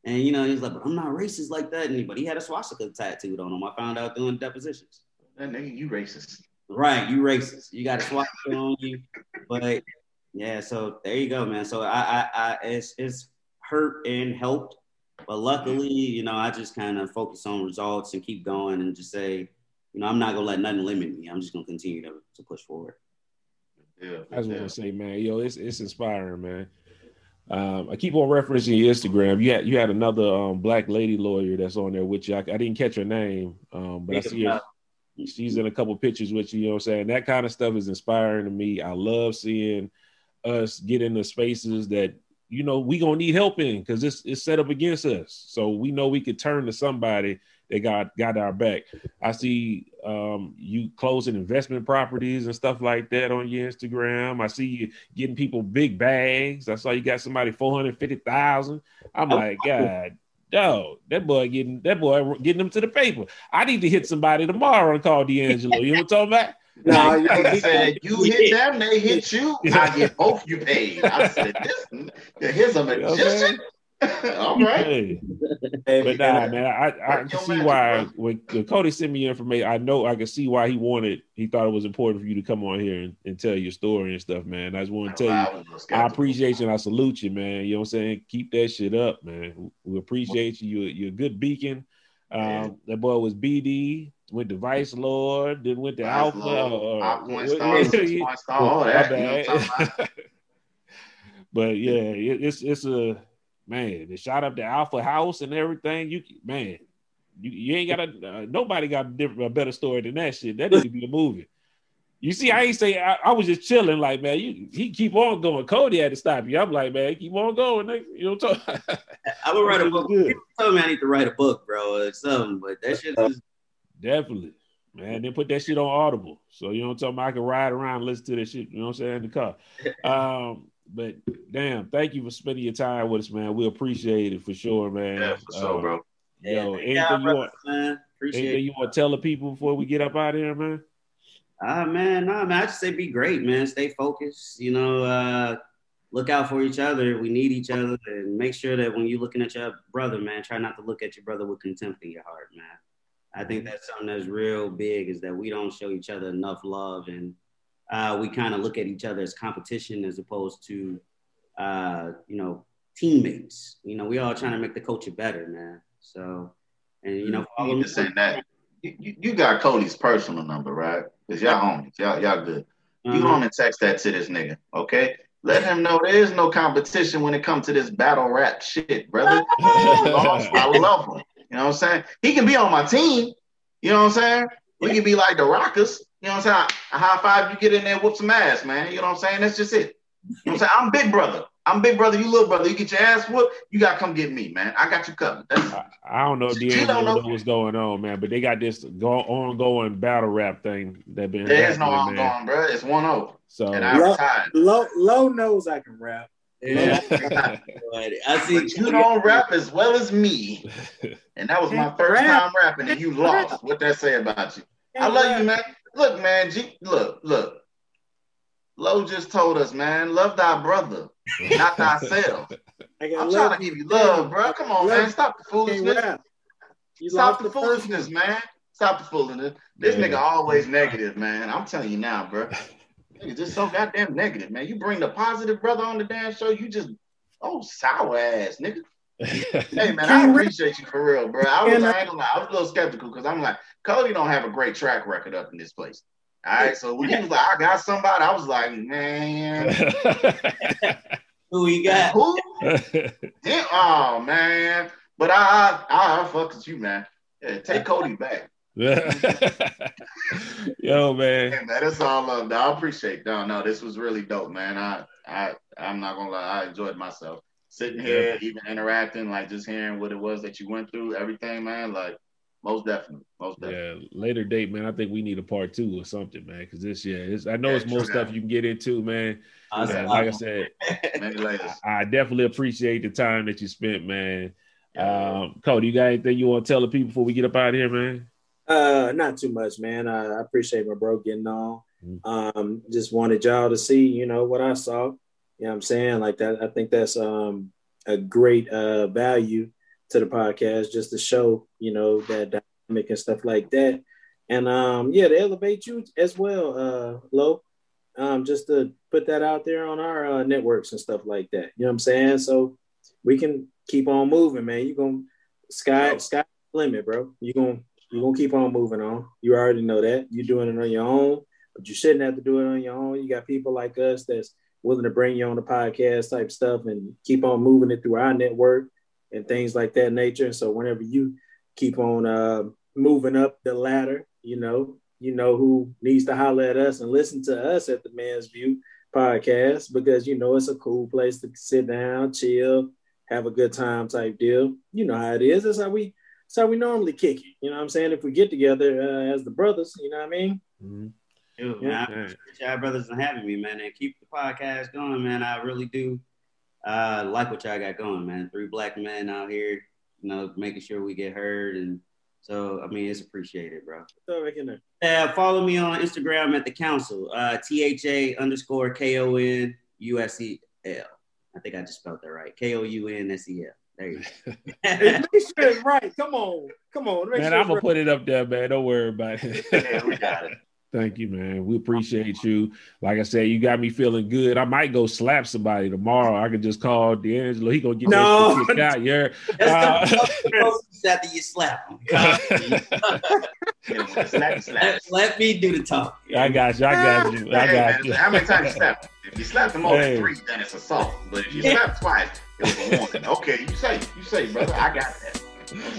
S2: and you know, he's like, but I'm not racist like that. And, but he had a swastika tattooed on him. I found out doing depositions.
S4: That nigga, you racist.
S2: Right, you racist. You got a swastika on you. But yeah, so there you go, man. So I, I, I it's it's hurt and helped, but luckily, you know, I just kind of focus on results and keep going and just say, you know, I'm not gonna let nothing limit me. I'm just gonna continue to, to push forward.
S1: Yeah, That's what I just want to say, man, yo, it's it's inspiring, man. Um, I keep on referencing your Instagram. You had you had another um, black lady lawyer that's on there with you. I, I didn't catch her name, um, but I see her. She's in a couple pictures with you. You know what I'm saying? That kind of stuff is inspiring to me. I love seeing us get into spaces that you know we gonna need help in because it's it's set up against us. So we know we could turn to somebody that got got our back. I see um, you closing investment properties and stuff like that on your Instagram. I see you getting people big bags. I saw you got somebody four hundred fifty thousand. I'm like, God, dog, that boy getting that boy getting them to the paper. I need to hit somebody tomorrow and call D'Angelo. You know what I'm talking about?
S4: No, you I said you hit them, they hit you. I get both you paid. I said this. Here's a magician. All right.
S1: Hey, but nah, man, I, I can see why when Cody sent me information, I know I can see why he wanted, he thought it was important for you to come on here and, and tell your story and stuff, man. I just want to tell you, I appreciate you and I salute you, man. You know what I'm saying? Keep that shit up, man. We appreciate you. You're, you're a good beacon. Um, that boy was BD, went to Vice Lord, then went to Vice Alpha. Lord, uh, all that. but yeah, it, it's it's a man, they shot up the Alpha House and everything. You man, you, you ain't got a uh, nobody got a different a better story than that shit. That need to be a movie. You see, I ain't say I, I, was just chilling, like man. You he keep on going. Cody had to stop you. I'm like, man, keep on going. Nigga. You know what I'm talking?
S2: I would write a book. People tell me I need to write a book, bro, or something. But that shit is
S1: definitely, man. Then put that shit on Audible, so you know what I'm talking. About? I can ride around, and listen to that shit. You know what I'm saying in the car. Um, but damn, thank you for spending your time with us, man. We appreciate it for sure, man.
S4: Yeah, for sure, uh, bro.
S1: Yo, anything you want, man? Appreciate anything you want to tell the people before we get up out of here, man?
S2: Ah, uh, man, nah, man. I just say be great, man. Stay focused. You know, uh, look out for each other. We need each other, and make sure that when you're looking at your brother, man, try not to look at your brother with contempt in your heart, man. I think that's something that's real big is that we don't show each other enough love and uh, we kind of look at each other as competition as opposed to, uh, you know, teammates. You know, we all trying to make the culture better, man. So, and you know,
S4: you just saying that. You, you got Cody's personal number, right? Cause y'all homies, y'all y'all good. You uh-huh. on and text that to this nigga, okay? Let him know there is no competition when it comes to this battle rap shit, brother. I love him. You know what I'm saying? He can be on my team. You know what I'm saying? We can be like the Rockers. You know what I'm saying? A high five, you get in there, whoop some ass, man. You know what I'm saying? That's just it. You know what I'm saying? I'm big brother. I'm big brother. You little brother. You get your ass whooped. You gotta come get me, man. I got you covered. I,
S1: I, don't know if D'Angelo know what's going on, man, but they got this go, ongoing battle rap thing that been.
S4: There's no ongoing, man. bro. It's one zero.
S3: So and I low, low, low knows I can rap.
S4: Yeah. I see you don't rap as well as me, and that was my first time rapping, and you lost. What that say about you? I love you, man. Look, man, G, look, look. Lowe just told us, man, love thy brother, not thyself. I'm trying to give you love, bro. Come on, man. Stop the foolishness. Stop the foolishness, man. Stop the foolishness. This nigga always negative, man. I'm telling you now, bro. Nigga just so goddamn negative, man. You bring the positive brother on the damn show, you just oh sour ass, nigga. hey man, I appreciate you for real, bro. I was, I, ain't gonna lie, I was a little skeptical because I'm like, Cody don't have a great track record up in this place. All right, so when he was like, I got somebody, I was like, man,
S2: who you got?
S4: Who? yeah, oh man, but I, I, I fuck with you, man. Yeah, take Cody back.
S1: Yo, man.
S4: man. That is all love. I appreciate. No, no, this was really dope, man. I, I, I'm not gonna lie. I enjoyed myself sitting here, yeah. even interacting, like just hearing what it was that you went through, everything, man. Like most definitely, most definitely.
S1: Yeah, later date, man. I think we need a part two or something, man. Because this, yeah, it's, I know yeah, it's more stuff you can get into, man. Yeah, like I said, I, I, definitely appreciate the time that you spent, man. Um, Cody, you got anything you want to tell the people before we get up out of here, man?
S3: Uh, not too much, man. I, I appreciate my bro getting on. Mm-hmm. Um, just wanted y'all to see, you know, what I saw. You know what I'm saying? Like that, I think that's um a great uh value to the podcast just to show, you know, that dynamic and stuff like that. And um, yeah, to elevate you as well, uh, Lowe. Um, just to put that out there on our uh, networks and stuff like that. You know what I'm saying? So we can keep on moving, man. You're gonna sky sky limit, bro. You're gonna you gonna keep on moving on. You already know that. You're doing it on your own, but you shouldn't have to do it on your own. You got people like us that's willing to bring you on the podcast type stuff and keep on moving it through our network and things like that nature. And so whenever you keep on uh, moving up the ladder, you know, you know who needs to holler at us and listen to us at the Man's View podcast because you know it's a cool place to sit down, chill, have a good time type deal. You know how it is. That's how we that's how we normally kick it. You know what I'm saying? If we get together uh, as the brothers, you know what I mean?
S2: Mm-hmm. Dude, yeah. man, I appreciate y'all brothers for having me, man, and keep the podcast going, man. I really do uh, like what y'all got going, man. Three black men out here, you know, making sure we get heard and so I mean, it's appreciated, bro. Uh, follow me on Instagram at the council. Uh, T H A underscore K O N U S E L. I think I just spelled that right. K O U N S E L. There you go.
S3: make sure it's right. Come on, come on.
S1: man,
S3: sure
S1: I'm gonna right. put it up there, man. Don't worry about it.
S4: yeah, we got it.
S1: Thank you, man. We appreciate you. Like I said, you got me feeling good. I might go slap somebody tomorrow. I could just call D'Angelo. He gonna get
S3: no.
S1: that out. Yeah.
S2: Uh, after you slap him. let, me do the talk.
S1: I got you. I got you. I got you.
S4: How many times you slap him? If you slap him more hey. three, then it's assault. But if you slap twice, it was a. Okay, you say, you say, brother. I got that.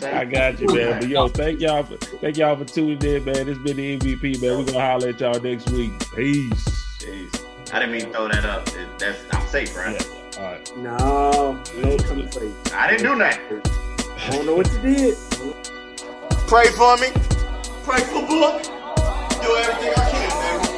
S1: I got you, man. But yo, thank y'all for thank y'all for tuning in, man. It's been the MVP, man. We're gonna holler at y'all next week. Peace.
S4: Peace. I didn't mean to throw that up. That's I'm safe, right?
S3: Yeah. All right. No, no coming safe.
S4: I didn't do nothing.
S3: I don't know what you did.
S4: Pray for me. Pray for book. Do everything I can, man.